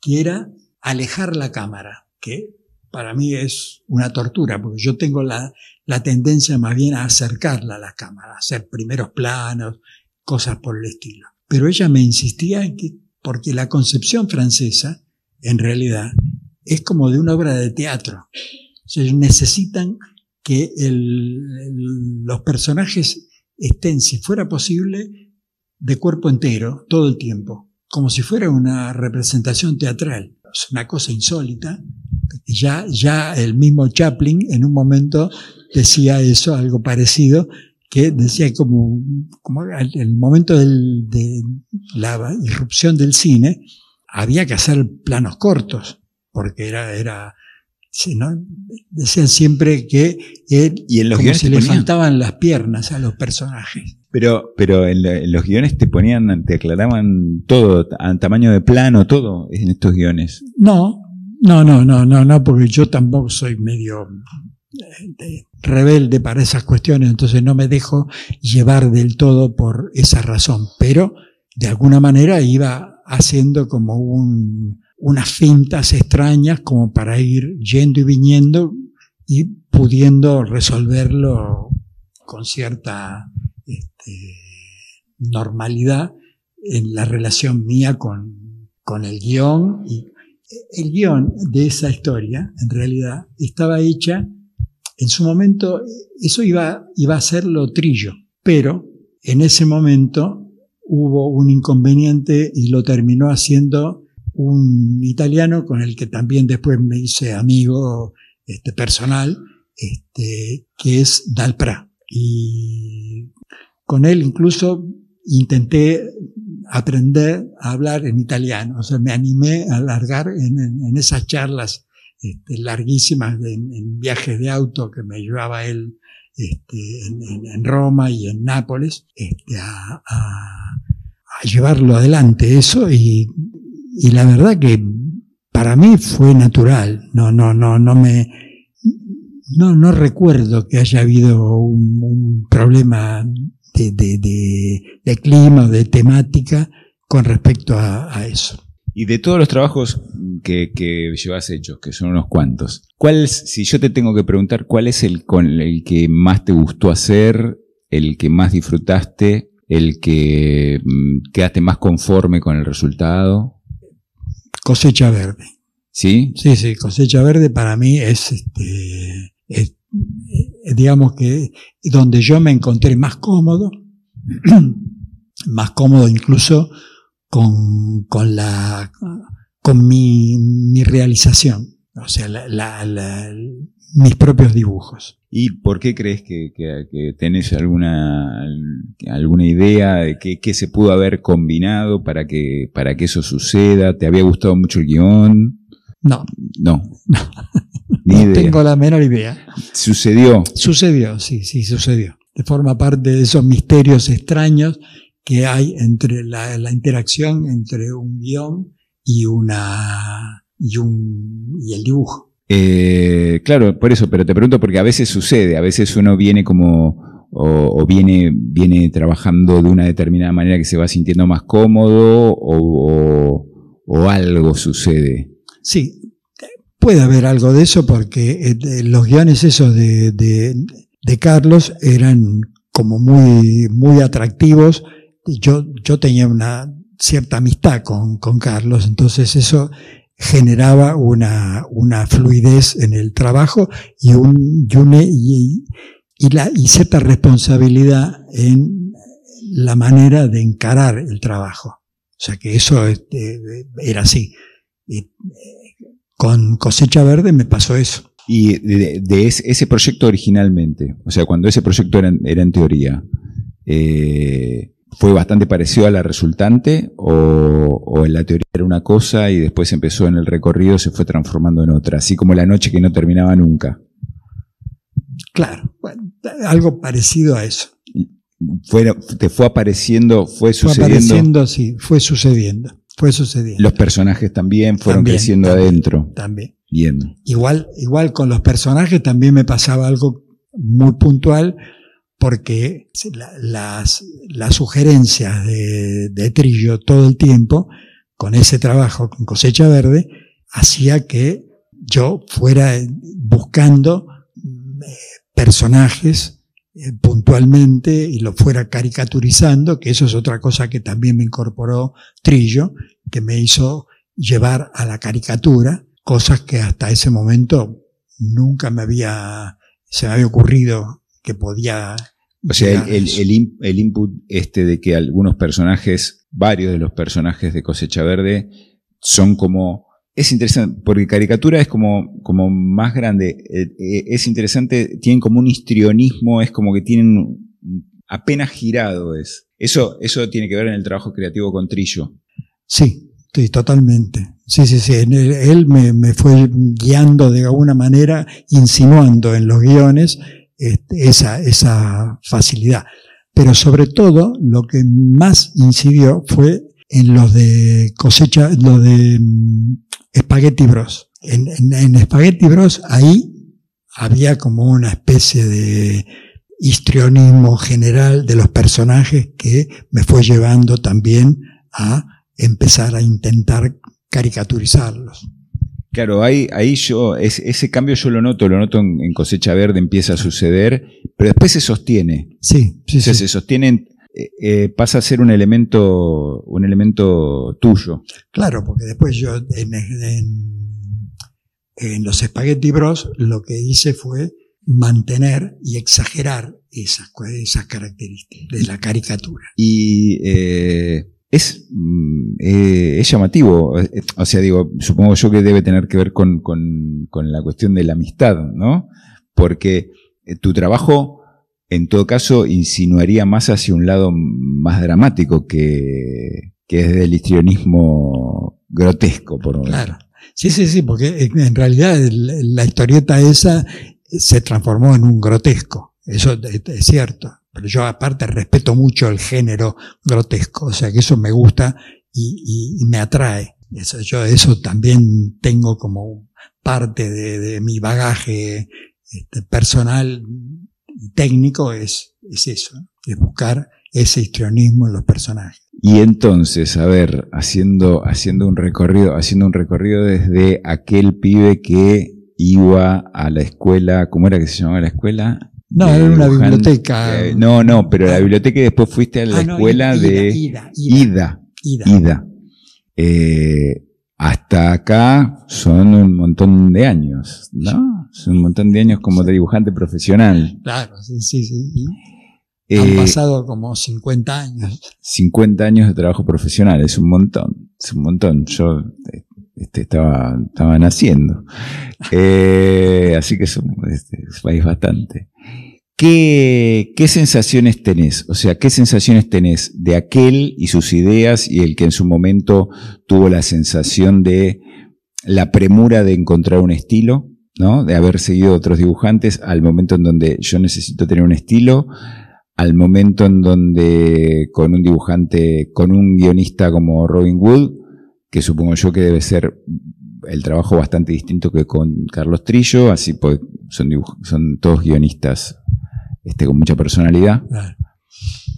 que era alejar la cámara, que para mí es una tortura, porque yo tengo la, la tendencia más bien a acercarla a la cámara, a hacer primeros planos, cosas por el estilo. Pero ella me insistía en que, porque la concepción francesa, en realidad, es como de una obra de teatro. O necesitan que los personajes estén, si fuera posible, de cuerpo entero, todo el tiempo, como si fuera una representación teatral. Es una cosa insólita. Ya, ya el mismo Chaplin en un momento decía eso, algo parecido, que decía como, como el momento del, de la irrupción del cine, había que hacer planos cortos, porque era, era, ¿no? decían siempre que él, ¿Y en los como se le faltaban las piernas a los personajes. Pero, pero en, en, los guiones te ponían, te aclaraban todo, a tamaño de plano, todo en estos guiones. No, no, no, no, no, no, porque yo tampoco soy medio rebelde para esas cuestiones, entonces no me dejo llevar del todo por esa razón, pero de alguna manera iba haciendo como un, unas fintas extrañas como para ir yendo y viniendo y pudiendo resolverlo con cierta este, normalidad en la relación mía con, con el guion. Y el guion de esa historia en realidad estaba hecha en su momento eso iba, iba a ser lo trillo, pero en ese momento hubo un inconveniente y lo terminó haciendo un italiano con el que también después me hice amigo este, personal, este, que es Dalpra. Y con él incluso intenté aprender a hablar en italiano, o sea, me animé a en, en esas charlas este, larguísimas en, viajes de auto que me llevaba él este, en, Roma y en Nápoles, este, a, llevarlo adelante eso y, la verdad que para mí fue natural. No, no, no, no me, no, no recuerdo que haya habido un, problema de, de, clima o de temática con respecto a, eso. Y de todos los trabajos que, que llevas hechos, que son unos cuantos, ¿cuál es, si yo te tengo que preguntar, cuál es el con el que más te gustó hacer, el que más disfrutaste, el que mm, quedaste más conforme con el resultado? Cosecha verde. ¿Sí? Sí, sí, cosecha verde para mí es este eh, digamos que donde yo me encontré más cómodo, más cómodo incluso con, con la con mi, mi realización, o sea, mis propios dibujos. ¿Y por qué crees que, que, tenés alguna, alguna idea de qué, se pudo haber combinado para que, para que eso suceda? ¿Te había gustado mucho el guion? No. No. no tengo la menor idea. ¿Sucedió? Sucedió, sí, sí, sucedió. De forma parte de esos misterios extraños que hay entre la, la interacción entre un guion y una y un y el dibujo. Eh, claro, por eso, pero te pregunto porque a veces sucede, a veces uno viene como o, o, viene, viene trabajando de una determinada manera que se va sintiendo más cómodo o, o algo sucede. Sí, puede haber algo de eso porque eh, los guiones esos de, de, de, Carlos eran como muy, muy atractivos. Yo, yo tenía una cierta amistad con, con Carlos, entonces eso generaba una, una fluidez en el trabajo y, un, y, la, y cierta responsabilidad en la manera de encarar el trabajo. O sea que eso este, era así. Y, con Cosecha Verde me pasó eso. Y de, ese, proyecto originalmente, o sea, cuando ese proyecto era, en teoría, eh, ¿fue bastante parecido a la resultante o, en la teoría era una cosa y después empezó en el recorrido, se fue transformando en otra, así como la noche que no terminaba nunca? Claro, algo parecido a eso. Fue, ¿Te fue apareciendo, fue sucediendo? Fue apareciendo, sí, fue sucediendo. Fue sucediendo. Los personajes también fueron creciendo adentro. También. Bien. Igual, igual con los personajes también me pasaba algo muy puntual porque las, las sugerencias de, de Trillo todo el tiempo, con ese trabajo con cosecha verde, hacía que yo fuera buscando eh, personajes eh, puntualmente y lo fuera caricaturizando, que eso es otra cosa que también me incorporó Trillo, que me hizo llevar a la caricatura, cosas que hasta ese momento nunca me había, se me había ocurrido que podía. O sea, el, el, el, input este de que algunos personajes, varios de los personajes de Cosecha Verde, son como es interesante, porque caricatura es como, como más grande. Eh, eh, es interesante, tienen como un histrionismo, es como que tienen apenas girado es. Eso, eso tiene que ver en el trabajo creativo con Trillo. Sí, sí, totalmente. Sí, sí, sí. Él, me, me, fue guiando de alguna manera, insinuando en los guiones este, esa, esa facilidad. Pero sobre todo, lo que más incidió fue en los de cosecha, lo de mm, Spaghetti Bros. En, en, Spaghetti Bros ahí había como una especie de histrionismo general de los personajes que me fue llevando también a empezar a intentar caricaturizarlos. Claro, ahí, ahí yo, ese cambio yo lo noto, lo noto en, cosecha verde, empieza a suceder, pero después se sostiene. Sí, sí, sí. Se sostiene eh, eh, pasa a ser un elemento, un elemento tuyo. Claro, porque después yo en, en, los Spaghetti Bros lo que hice fue mantener y exagerar esas, esas características de la caricatura. Y eh, es, mm, es llamativo, o sea, digo, supongo yo que debe tener que ver con, con, la cuestión de la amistad, ¿no? Porque tu trabajo en todo caso insinuaría más hacia un lado más dramático que, que es del histrionismo grotesco, por lo Claro. Sí, sí, sí, porque en realidad la historieta esa se transformó en un grotesco. Eso es cierto. Pero yo aparte respeto mucho el género grotesco, o sea que eso me gusta y, me atrae. Eso, yo eso también tengo como parte de, mi bagaje este, personal y técnico es, es eso, es buscar ese histrionismo en los personajes. Y entonces, a ver, haciendo, haciendo un recorrido, haciendo un recorrido desde aquel pibe que iba a la escuela, ¿cómo era que se llamaba la escuela? No, era una biblioteca. Eh, no, no, pero la biblioteca y después fuiste a la Ah, no, escuela Ida, de Ida, Ida, Ida. Ida. Eh, hasta acá son un montón de años, ¿no? Son un montón de años como de dibujante profesional. Claro, sí, sí, sí. Han Eh, pasado como 50 años. 50 años de trabajo profesional, es un montón, es un montón. Yo este, estaba, estaba naciendo. Eh, así que es un, este, es bastante. ¿Qué, ¿Qué sensaciones tenés? O sea, ¿qué sensaciones tenés de aquel y sus ideas y el que en su momento tuvo la sensación de la premura de encontrar un estilo, ¿no? De haber seguido otros dibujantes al momento en donde yo necesito tener un estilo, al momento en donde con un dibujante, con un guionista como Robin Wood, que supongo yo que debe ser el trabajo bastante distinto que con Carlos Trillo, así pues son todos guionistas este, con mucha personalidad, Claro.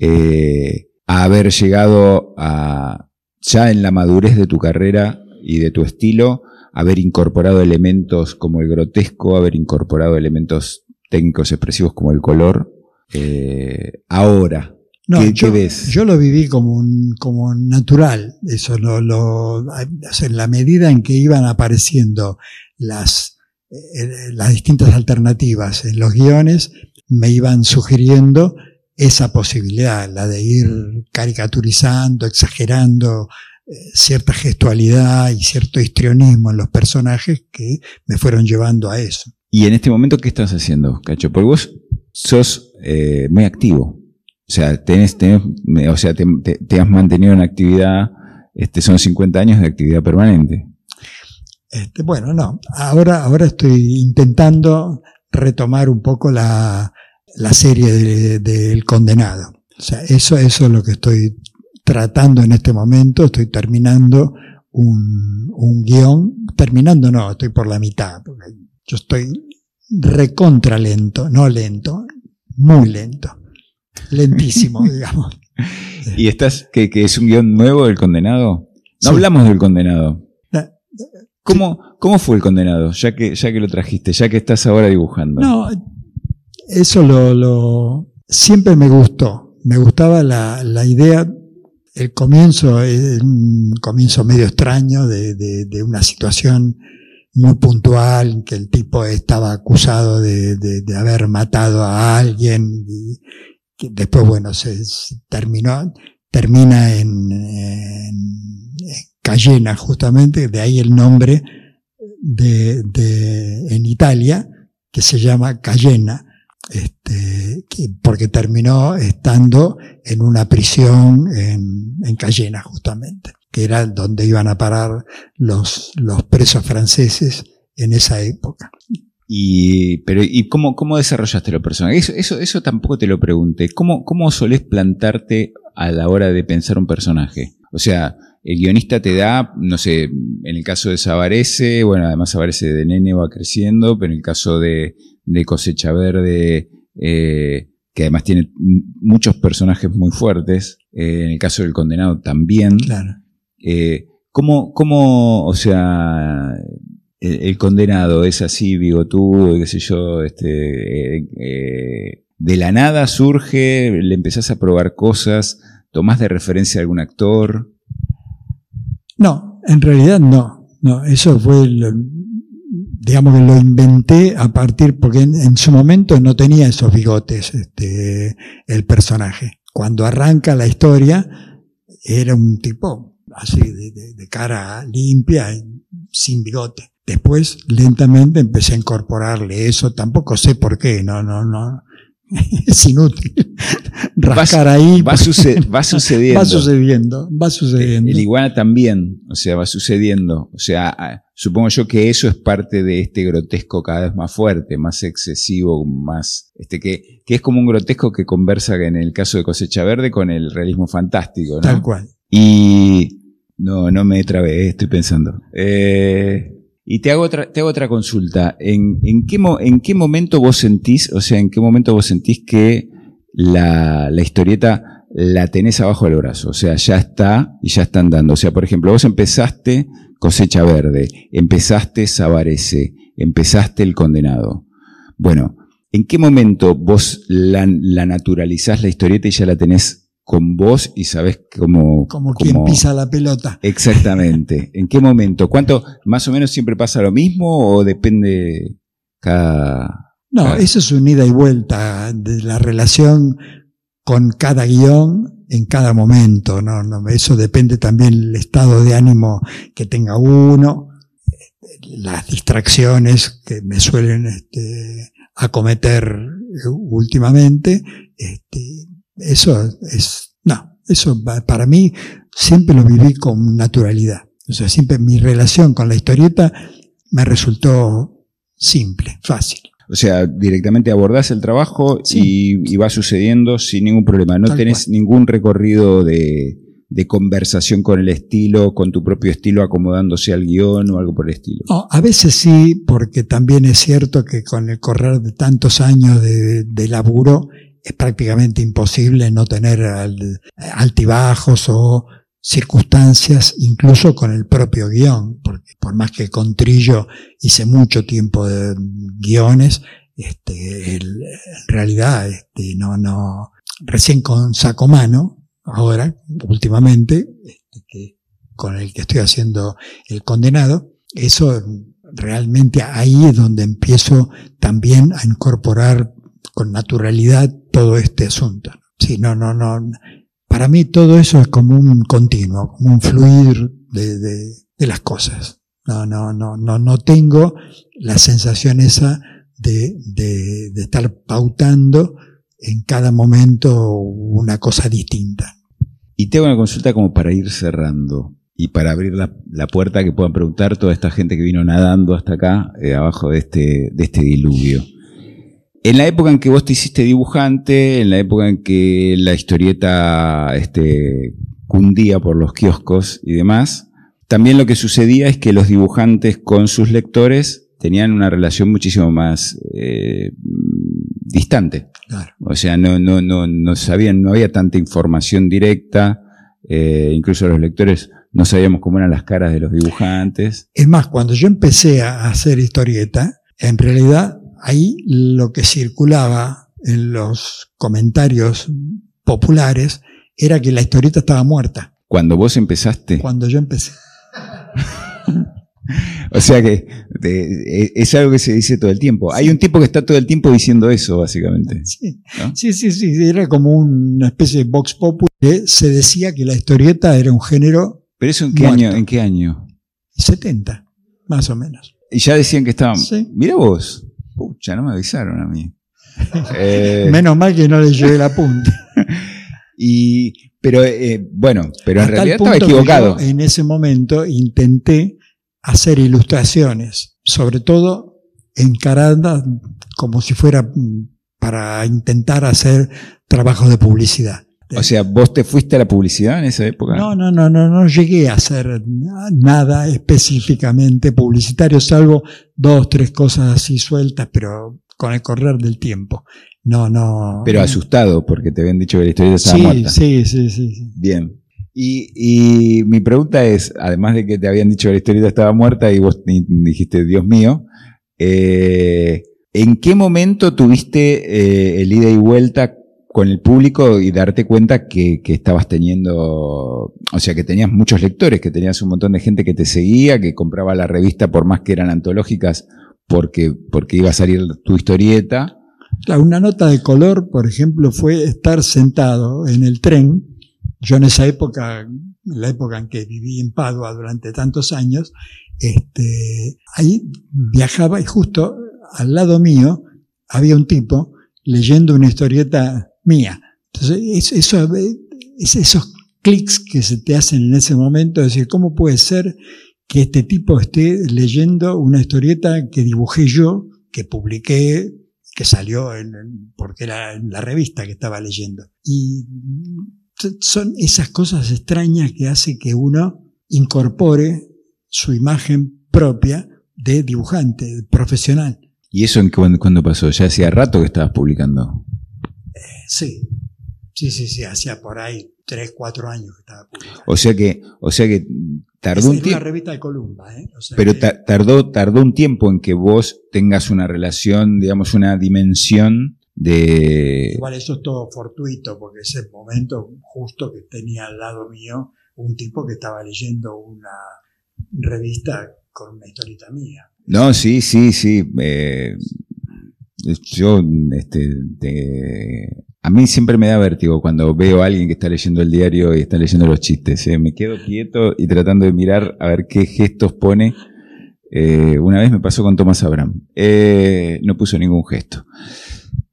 eh, a haber llegado a, ya en la madurez de tu carrera y de tu estilo, haber incorporado elementos como el grotesco, haber incorporado elementos técnicos expresivos como el color. eh, ahora, No, ¿Qué- yo, qué ves? yo lo viví como, un, como natural. Eso lo, lo, o sea, en la medida en que iban apareciendo las, eh, las distintas alternativas en los guiones, me iban sugiriendo esa posibilidad, la de ir caricaturizando, exagerando eh, cierta gestualidad y cierto histrionismo en los personajes que me fueron llevando a eso. y en este momento, ¿qué estás haciendo, Cacho? Porque vos sos eh, muy activo. O sea, tenés, tenés, me- o sea te, te- te has mantenido en actividad, este, son 50 años de actividad permanente. Este, bueno, no. Ahora, ahora estoy intentando retomar un poco la, la serie de- del condenado. O sea, eso, eso es lo que estoy tratando en este momento. Estoy terminando un, un guion. Terminando no, estoy por la mitad. Porque yo estoy recontra lento, no lento, muy lento. Lentísimo, digamos. ¿Y estás, que, que es un guion nuevo del condenado? No Sí. hablamos del condenado. ¿Cómo, ¿Cómo fue el condenado? Ya que, ya que lo trajiste, ya que estás ahora dibujando. No, eso lo, lo- siempre me gustó. Me gustaba la, la idea, el comienzo, es un comienzo medio extraño de, de- una situación muy puntual, en que el tipo estaba acusado de, de- haber matado a alguien y que después, bueno, se, terminó, termina en, en Cayena, justamente, de ahí el nombre de, en Italia, que se llama Cayena, este, que- porque terminó estando en una prisión en, en Cayena, justamente, que era donde iban a parar los, los presos franceses en esa época. Y, pero, ¿y cómo, cómo desarrollaste los personajes? Eso, eso, eso tampoco te lo pregunté. ¿Cómo, ¿Cómo solés plantarte a la hora de pensar un personaje? O sea, el guionista te da, no sé, en el caso de Sabarese, bueno, además Sabarese de nene va creciendo, pero en el caso de, de Cosecha Verde, eh, que además tiene muchos personajes muy fuertes, eh, en el caso del condenado también. Claro. Eh, ¿cómo, ¿Cómo, o sea, el, el condenado es así, bigotudo, y qué sé yo, este, de la nada surge, le empezás a probar cosas, tomás de referencia a algún actor? No, en realidad no. No, eso fue, lo- digamos que lo inventé a partir, porque en, en su momento no tenía esos bigotes, este, el personaje. Cuando arranca la historia, era un tipo así de, de- de cara limpia, sin bigote. Después, lentamente empecé a incorporarle eso, tampoco sé por qué, no, no, no. Es inútil rascar ahí. Va, suce- va sucediendo. Va sucediendo, va sucediendo. El iguana también, o sea, va sucediendo. O sea, supongo yo que eso es parte de este grotesco cada vez más fuerte, más excesivo, más, este, que, que es como un grotesco que conversa en el caso de Cosecha Verde con el realismo fantástico, ¿no? Tal cual. Y, No, no me trabé, estoy pensando. Eh, y te hago otra, te hago otra consulta. ¿En, en, qué ¿En qué momento vos sentís, o sea, en qué momento vos sentís que la, la historieta la tenés abajo del brazo? O sea, ya está y ya está andando. O sea, por ejemplo, vos empezaste Cosecha Verde, empezaste Sabarese, empezaste El Condenado. Bueno, ¿en qué momento vos la, la naturalizás la historieta y ya la tenés con vos y sabes cómo... Como quien pisa la pelota. Exactamente. ¿En qué momento? ¿Cuánto? ¿Más o menos siempre pasa lo mismo o depende cada... No, eso es un ida y vuelta de la relación con cada guion en cada momento. No, no, eso depende también del estado de ánimo que tenga uno, las distracciones que me suelen este, acometer últimamente. Este, eso es, no, eso para mí siempre lo viví con naturalidad. O sea, siempre mi relación con la historieta me resultó simple, fácil. O sea, directamente abordás el trabajo y, va sucediendo sin ningún problema. No tenés ningún recorrido de, de, conversación con el estilo, con tu propio estilo acomodándose al guion o algo por el estilo. A veces sí, porque también es cierto que con el correr de tantos años de, de laburo, es prácticamente imposible no tener altibajos o circunstancias, incluso con el propio guion, porque por más que con Trillo hice mucho tiempo de guiones, este, en realidad, este, no, no, recién con Sacomano, ahora, últimamente, este, con el que estoy haciendo el condenado, eso realmente ahí es donde empiezo también a incorporar con naturalidad todo este asunto. Sí, no, no, no. Para mí todo eso es como un continuo, como un fluir de, de, las cosas. No, no, no, no, no tengo la sensación esa de, de, de estar pautando en cada momento una cosa distinta. Y tengo una consulta como para ir cerrando y para abrir la, la, puerta que puedan preguntar toda esta gente que vino nadando hasta acá, eh, abajo de este, de este diluvio. En la época en que vos te hiciste dibujante, en la época en que la historieta este, cundía por los kioscos y demás, también lo que sucedía es que los dibujantes con sus lectores tenían una relación muchísimo más eh, distante. O sea, no, no, no, no sabían, no había tanta información directa, eh, incluso los lectores no sabíamos cómo eran las caras de los dibujantes. Es más, cuando yo empecé a hacer historieta, en realidad ahí lo que circulaba en los comentarios populares era que la historieta estaba muerta. Cuando vos empezaste. Cuando yo empecé. o sea que e, es algo que se dice todo el tiempo. Hay un tipo que está todo el tiempo diciendo eso, básicamente. Sí, sí, sí, sí, Era como una especie de vox populi que se decía que la historieta era un género. ¿Pero eso en qué año? ¿En qué año? 70, más o menos. Y ya decían que estaban. Mira vos. Pucha, no me avisaron a mí. Eh, Menos mal que no le llevé la punta. y, pero eh, bueno, pero en realidad estaba equivocado. en ese momento intenté hacer ilustraciones, sobre todo encaradas como si fuera mm, para intentar hacer trabajos de publicidad. O sea, ¿vos te fuiste a la publicidad en esa época? No, no, no, no, no llegué a hacer nada específicamente publicitario, salvo dos, tres cosas así sueltas, pero con el correr del tiempo. No, no. Pero asustado porque te habían dicho que la historia estaba sí, muerta. Sí, sí, sí, Bien. Y, y, mi pregunta es, además de que te habían dicho que la historia estaba muerta y vos dijiste, Dios mío, eh, ¿en qué momento tuviste eh, el ida y vuelta con el público y darte cuenta que, estabas teniendo, o sea, que tenías muchos lectores, que tenías un montón de gente que te seguía, que compraba la revista por más que eran antológicas, porque, porque iba a salir tu historieta. una nota de color, por ejemplo, fue estar sentado en el tren. Yo en esa época, en la época en que viví en Padua durante tantos años, este, ahí viajaba y justo al lado mío había un tipo leyendo una historieta mía. Entonces, eso, es esos clics que se te hacen en ese momento, es decir, ¿cómo puede ser que este tipo esté leyendo una historieta que dibujé yo, que publiqué, que salió en, porque era en la revista que estaba leyendo? Y son esas cosas extrañas que hace que uno incorpore su imagen propia de dibujante, profesional. ¿Y eso en cuándo pasó? ¿Ya hacía rato que estabas publicando? Sí, sí, sí, sí, hacía por ahí tres, cuatro años que estaba. O sea que, o sea que tardó un Es una tiempo. revista de Columba, ¿eh? O sea Pero que- ta- tardó, tardó un tiempo en que vos tengas una relación, digamos, una dimensión de. Igual eso es todo fortuito, porque ese momento justo que tenía al lado mío un tipo que estaba leyendo una revista con una historieta mía. No, sí, sí, sí. eh, yo, este, te- a mí siempre me da vértigo cuando veo a alguien que está leyendo el diario y está leyendo los chistes. eh. Me quedo quieto y tratando de mirar a ver qué gestos pone. Eh, una vez me pasó con Thomas Abraham. Eh, no puso ningún gesto.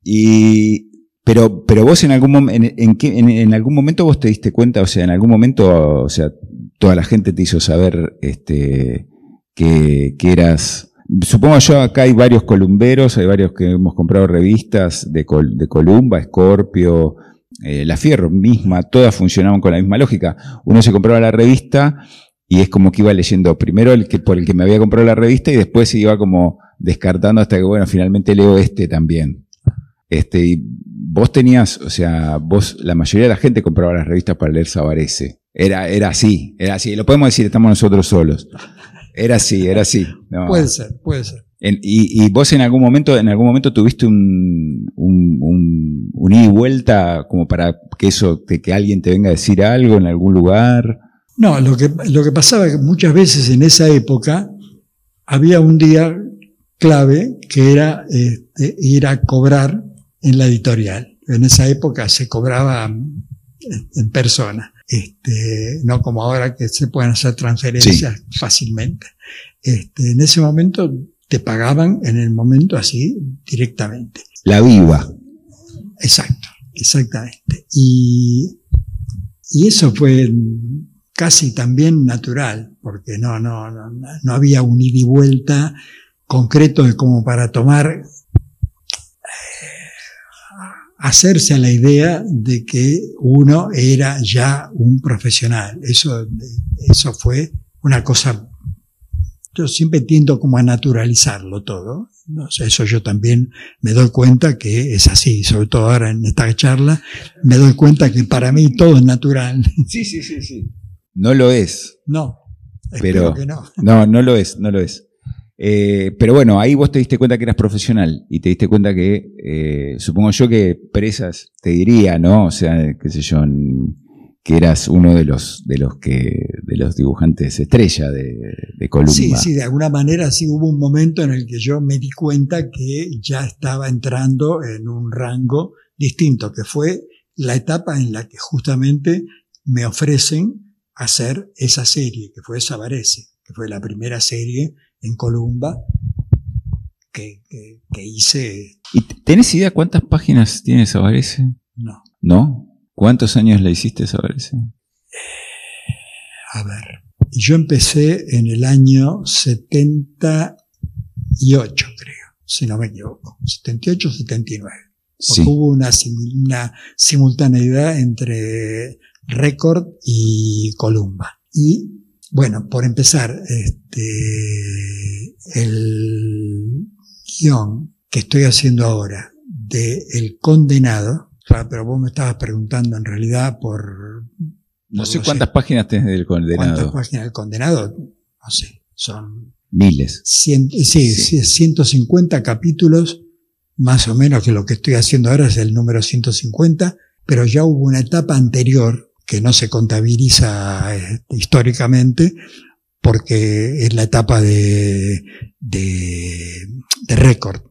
Y, pero, pero vos en algún, en, en, qué- en- en algún momento vos te diste cuenta, o sea, en algún momento, o sea, toda la gente te hizo saber este, que, que eras... Supongo yo, acá hay varios columberos, hay varios que hemos comprado revistas de, de Columba, Scorpio, eh, La Fierro misma, todas funcionaban con la misma lógica. Uno se compraba la revista y es como que iba leyendo primero el que por el que me había comprado la revista y después se iba como descartando hasta que, bueno, finalmente leo este también. Este, y vos tenías, o sea, vos, la mayoría de la gente compraba las revistas para leer Sabarese. Era, era así, era así. Lo podemos decir, estamos nosotros solos. Era así, era así. No. Puede ser, puede ser. En- y, y vos en algún momento, en algún momento tuviste un, un, un, un ida y vuelta como para que eso, que, que alguien te venga a decir algo en algún lugar. No, lo que, lo que pasaba que muchas veces en esa época había un día clave que era este, ir a cobrar en la editorial. En esa época se cobraba en persona, este, no como ahora que se pueden hacer transferencias fácilmente. Este, en ese momento te pagaban en el momento así directamente. La viva. Exacto, exactamente. Y, y eso fue casi también natural, porque no, no, no, no había un ida y vuelta concreto de como para tomar, hacerse a la idea de que uno era ya un profesional. Eso, eso fue una cosa, yo siempre tiendo como a naturalizarlo todo. No sé, eso yo también me doy cuenta que es así, sobre todo ahora en esta charla, me doy cuenta que para mí todo es natural. Sí, sí, sí, sí. No lo es. No, espero Pero- que no. No, no lo es, no lo es. Eh, pero bueno, ahí vos te diste cuenta que eras profesional y te diste cuenta que, eh, supongo yo que presas te diría, ¿no? O sea, qué sé yo, que eras uno de los, de los que, de los dibujantes estrella de, de Columba. Sí, sí, de alguna manera sí hubo un momento en el que yo me di cuenta que ya estaba entrando en un rango distinto, que fue la etapa en la que justamente me ofrecen hacer esa serie, que fue Sabarese, que fue la primera serie en Columba que, que- que hice. ¿Y tenés idea cuántas páginas tiene Sabarese? No, ¿No? ¿Cuántos años la hiciste Sabarese? a ver. Y Yo empecé en el año 78, creo, si no me equivoco. 78 79. Porque Sí. hubo una, una simultaneidad entre Record y Columba. Y bueno, por empezar, este, el guion que estoy haciendo ahora de El Condenado, claro, pero vos me estabas preguntando en realidad por No sé cuántas páginas tenés del cuántas condenado. páginas del Condenado, no sé, son Miles. Cien- sí, Sí. sí, 150 capítulos, más o menos que lo que estoy haciendo ahora es el número 150, pero ya hubo una etapa anterior que no se contabiliza eh, históricamente, porque es la etapa de, de, de récord.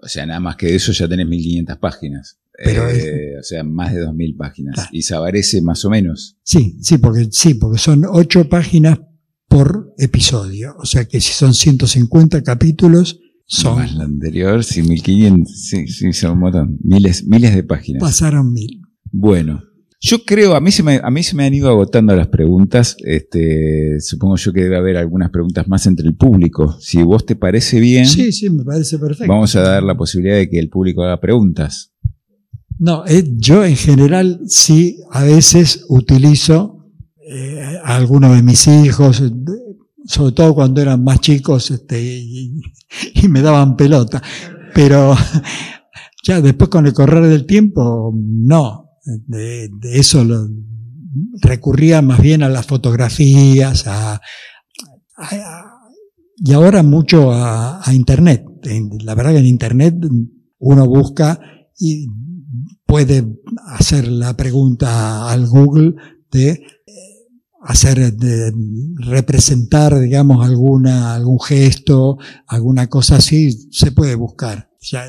O sea, nada más que de eso ya tenés 1500 páginas. Pero Eh, o sea, más de 2000 páginas. Claro. Y Sabarese más o menos. Sí, sí, porque, sí, porque son ocho páginas por episodio. O sea que si son 150 capítulos, son, Más la anterior, sí, 1500. Sí, sí, son un montón. Miles, miles de páginas. pasaron mil. Bueno. Yo creo, a mí, se me, a mí se me han ido agotando las preguntas. Este, supongo yo que debe haber algunas preguntas más entre el público. Si vos te parece bien, Sí, sí, me parece perfecto. vamos a dar la posibilidad de que el público haga preguntas. No, eh, yo en general sí a veces utilizo eh, a algunos de mis hijos, sobre todo cuando eran más chicos este, y, me daban pelota. Pero ya después con el correr del tiempo, no. De, eso recurría más bien a las fotografías, a, y ahora mucho a, Internet. La verdad que en Internet uno busca y puede hacer la pregunta al Google de hacer, de representar, digamos, alguna, algún gesto, alguna cosa así, se puede buscar. Ya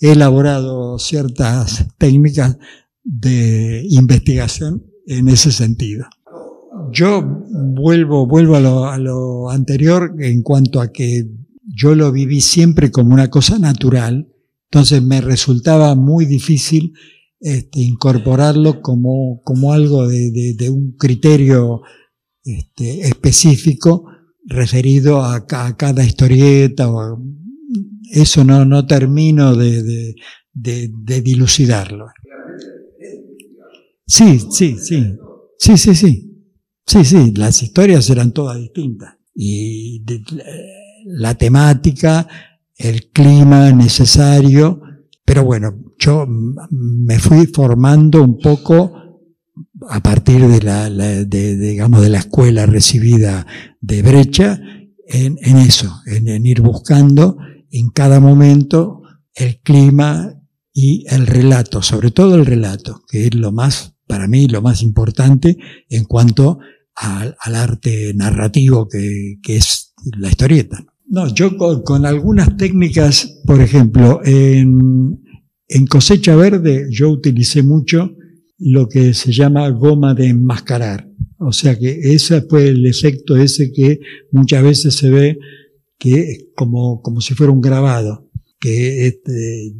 he elaborado ciertas técnicas de investigación en ese sentido. Yo vuelvo, vuelvo a lo, anterior en cuanto a que yo lo viví siempre como una cosa natural, entonces me resultaba muy difícil este, incorporarlo como, como algo de, un criterio este, específico referido a, cada historieta. O, eso no, no termino de, dilucidarlo. Sí, sí, sí. Sí, sí, sí. Sí, sí, las historias eran todas distintas. Y la temática, el clima necesario, pero bueno, yo me fui formando un poco a partir de la, de, digamos, de la escuela recibida de brecha en, en eso, en, en, ir buscando en cada momento el clima y el relato, sobre todo el relato, que es lo más, para mí, lo más importante en cuanto al, arte narrativo que, que es la historieta. No, yo con, algunas técnicas, por ejemplo, en, en, cosecha verde yo utilicé mucho lo que se llama goma de enmascarar. O sea que ese fue el efecto ese que muchas veces se ve que es como, como si fuera un grabado, que este,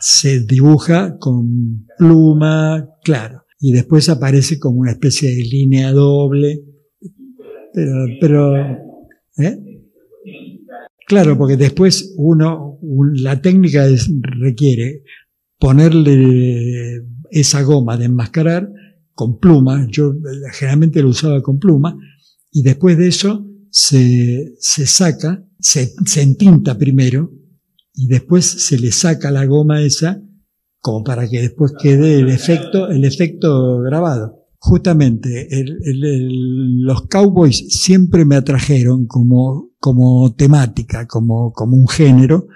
se dibuja con pluma, claro, y después aparece como una especie de línea doble, pero, pero ¿eh? Claro, porque después uno, la técnica requiere ponerle esa goma de enmascarar con pluma, yo generalmente lo usaba con pluma, y después de eso se, se saca, se, se entinta primero, y después se le saca la goma esa, como para que después quede el efecto, el efecto grabado justamente los cowboys siempre me atrajeron como, como temática, como, como un género,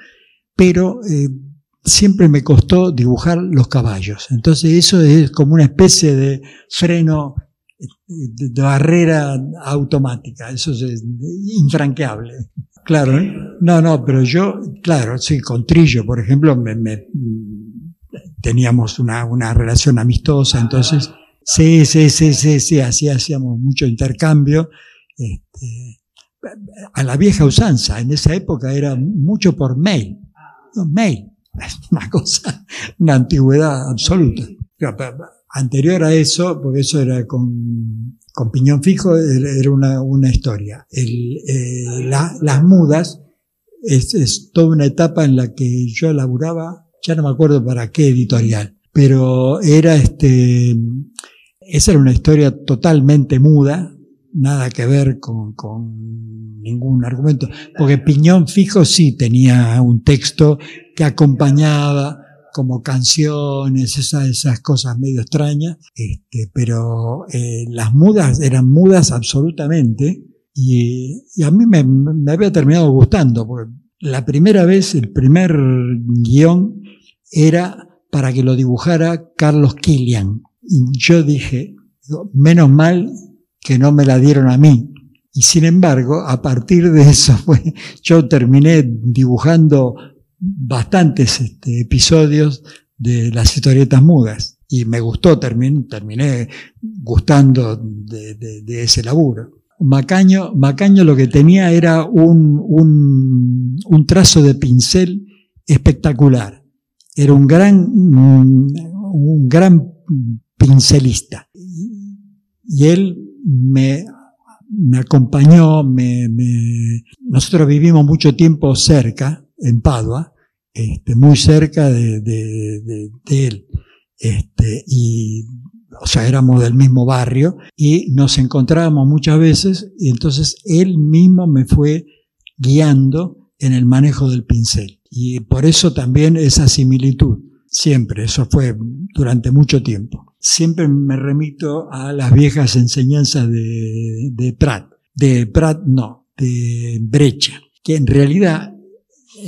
pero eh, siempre me costó dibujar los caballos. Entonces eso es como una especie de freno de barrera automática, eso es infranqueable. Claro, no, no, pero yo, claro, sí, con Trillo, por ejemplo, me, teníamos una, una relación amistosa, entonces Sí, sí, sí, sí, sí, así hacíamos mucho intercambio. Este, a la vieja usanza, en esa época era mucho por mail. mail, una cosa, una antigüedad absoluta. Anterior a eso, porque eso era con, con piñón fijo, era una, una historia. Eh, las mudas es, es toda una etapa en la que yo laburaba, ya no me acuerdo para qué editorial, pero era este, esa era una historia totalmente muda, nada que ver con, con, ningún argumento, porque Piñón Fijo sí tenía un texto que acompañaba como canciones, esas, esas cosas medio extrañas, este, pero eh, las mudas eran mudas absolutamente y, y a mí me, me, había terminado gustando, porque la primera vez, el primer guion era para que lo dibujara Carlos Killian, y yo dije, menos mal que no me la dieron a mí. Y sin embargo, a partir de eso, yo terminé dibujando bastantes este, episodios de las historietas mudas. Y me gustó, terminé, terminé gustando de, ese laburo. Macaño, Macaño lo que tenía era un, un, un trazo de pincel espectacular. Era un gran, un gran pincelista. Y él me, me acompañó, me, me, nosotros vivimos mucho tiempo cerca, en Padua, este, muy cerca de, de, de, él. Este, y o sea, éramos del mismo barrio y nos encontrábamos muchas veces y entonces él mismo me fue guiando en el manejo del pincel. Y por eso también esa similitud, siempre, eso fue durante mucho tiempo. Siempre me remito a las viejas enseñanzas de, de Pratt, de Pratt no, de Brecha, que en realidad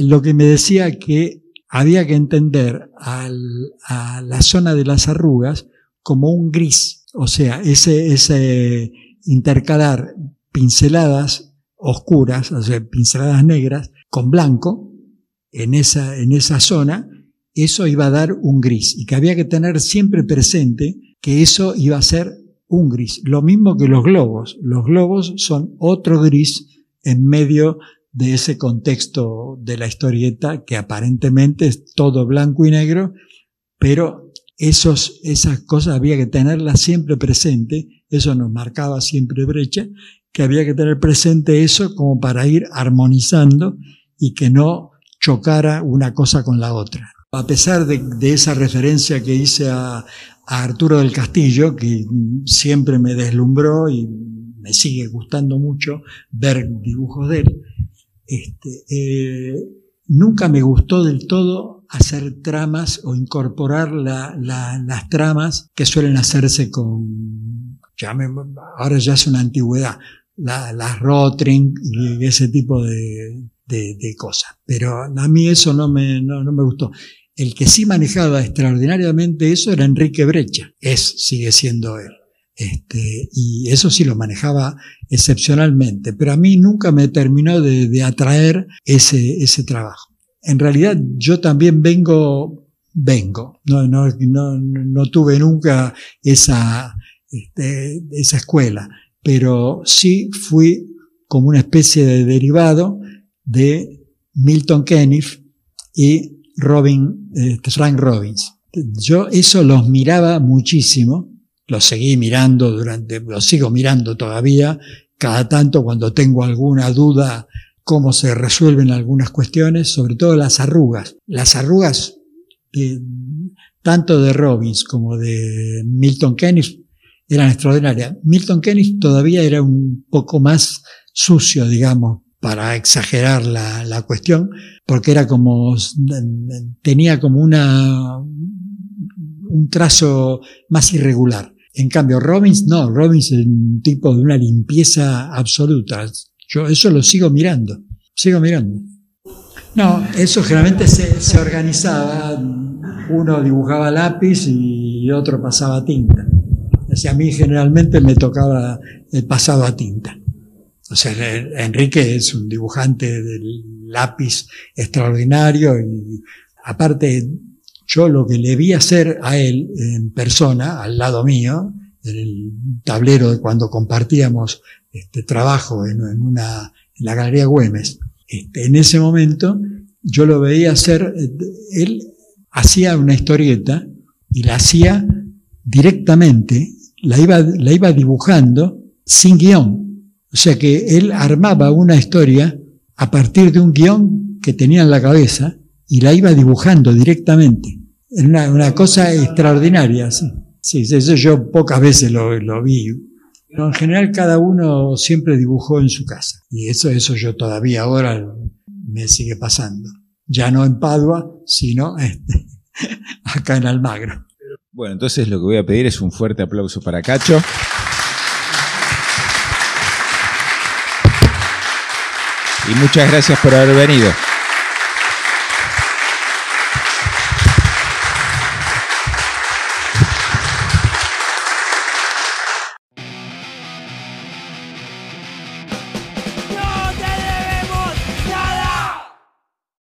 lo que me decía que había que entender a la zona de las arrugas como un gris, o sea, ese, ese intercalar pinceladas oscuras, o pinceladas negras, con blanco, en esa, en esa zona, eso iba a dar un gris y que había que tener siempre presente que eso iba a ser un gris. Lo mismo que los globos. Los globos son otro gris en medio de ese contexto de la historieta que aparentemente es todo blanco y negro, pero esos, esas cosas había que tenerlas siempre presente, eso nos marcaba siempre brecha, que había que tener presente eso como para ir armonizando y que no chocara una cosa con la otra. A pesar de, esa referencia que hice a, Arturo del Castillo, que siempre me deslumbró y me sigue gustando mucho ver dibujos de él, este, eh, nunca me gustó del todo hacer tramas o incorporar las tramas que suelen hacerse con, ya ahora ya es una antigüedad, las Rotring y ese tipo de, de, cosas. Pero a mí eso no me, no, me gustó. El que sí manejaba extraordinariamente eso era Enrique Brecha. Es, sigue siendo él. Este, y eso sí lo manejaba excepcionalmente, pero a mí nunca me terminó de, de, atraer ese, ese trabajo. En realidad yo también vengo, vengo, no, no, no, no tuve nunca esa, este, esa escuela, pero sí fui como una especie de derivado de Milton Keynes y Robin, este, Frank Robbins. Yo eso los miraba muchísimo, los seguí mirando durante, los sigo mirando todavía, cada tanto cuando tengo alguna duda cómo se resuelven algunas cuestiones, sobre todo las arrugas. Las arrugas, tanto de Robbins como de Milton Keynes, eran extraordinarias. Milton Keynes todavía era un poco más sucio, digamos, para exagerar la, la, cuestión, porque era como, tenía como una, un trazo más irregular. En cambio, Robbins no, Robbins es un tipo de una limpieza absoluta. Yo eso lo sigo mirando, sigo mirando. No, eso generalmente se, se organizaba, uno dibujaba lápiz y otro pasaba tinta. O a mí generalmente me tocaba el pasado a tinta. O sea, Enrique es un dibujante del lápiz extraordinario y aparte yo lo que le vi hacer a él en persona, al lado mío, en el tablero de cuando compartíamos este trabajo en, una, en la Galería Güemes, este, en ese momento yo lo veía hacer, él hacía una historieta y la hacía directamente, la iba, la iba dibujando sin guion. O sea que él armaba una historia a partir de un guion que tenía en la cabeza y la iba dibujando directamente. Era una, cosa extraordinaria, sí. Sí, eso yo pocas veces lo, lo vi. Pero en general cada uno siempre dibujó en su casa. Y eso, eso yo todavía ahora me sigue pasando. Ya no en Padua, sino este, acá en Almagro. Bueno, entonces lo que voy a pedir es un fuerte aplauso para Cacho. Y muchas gracias por haber venido.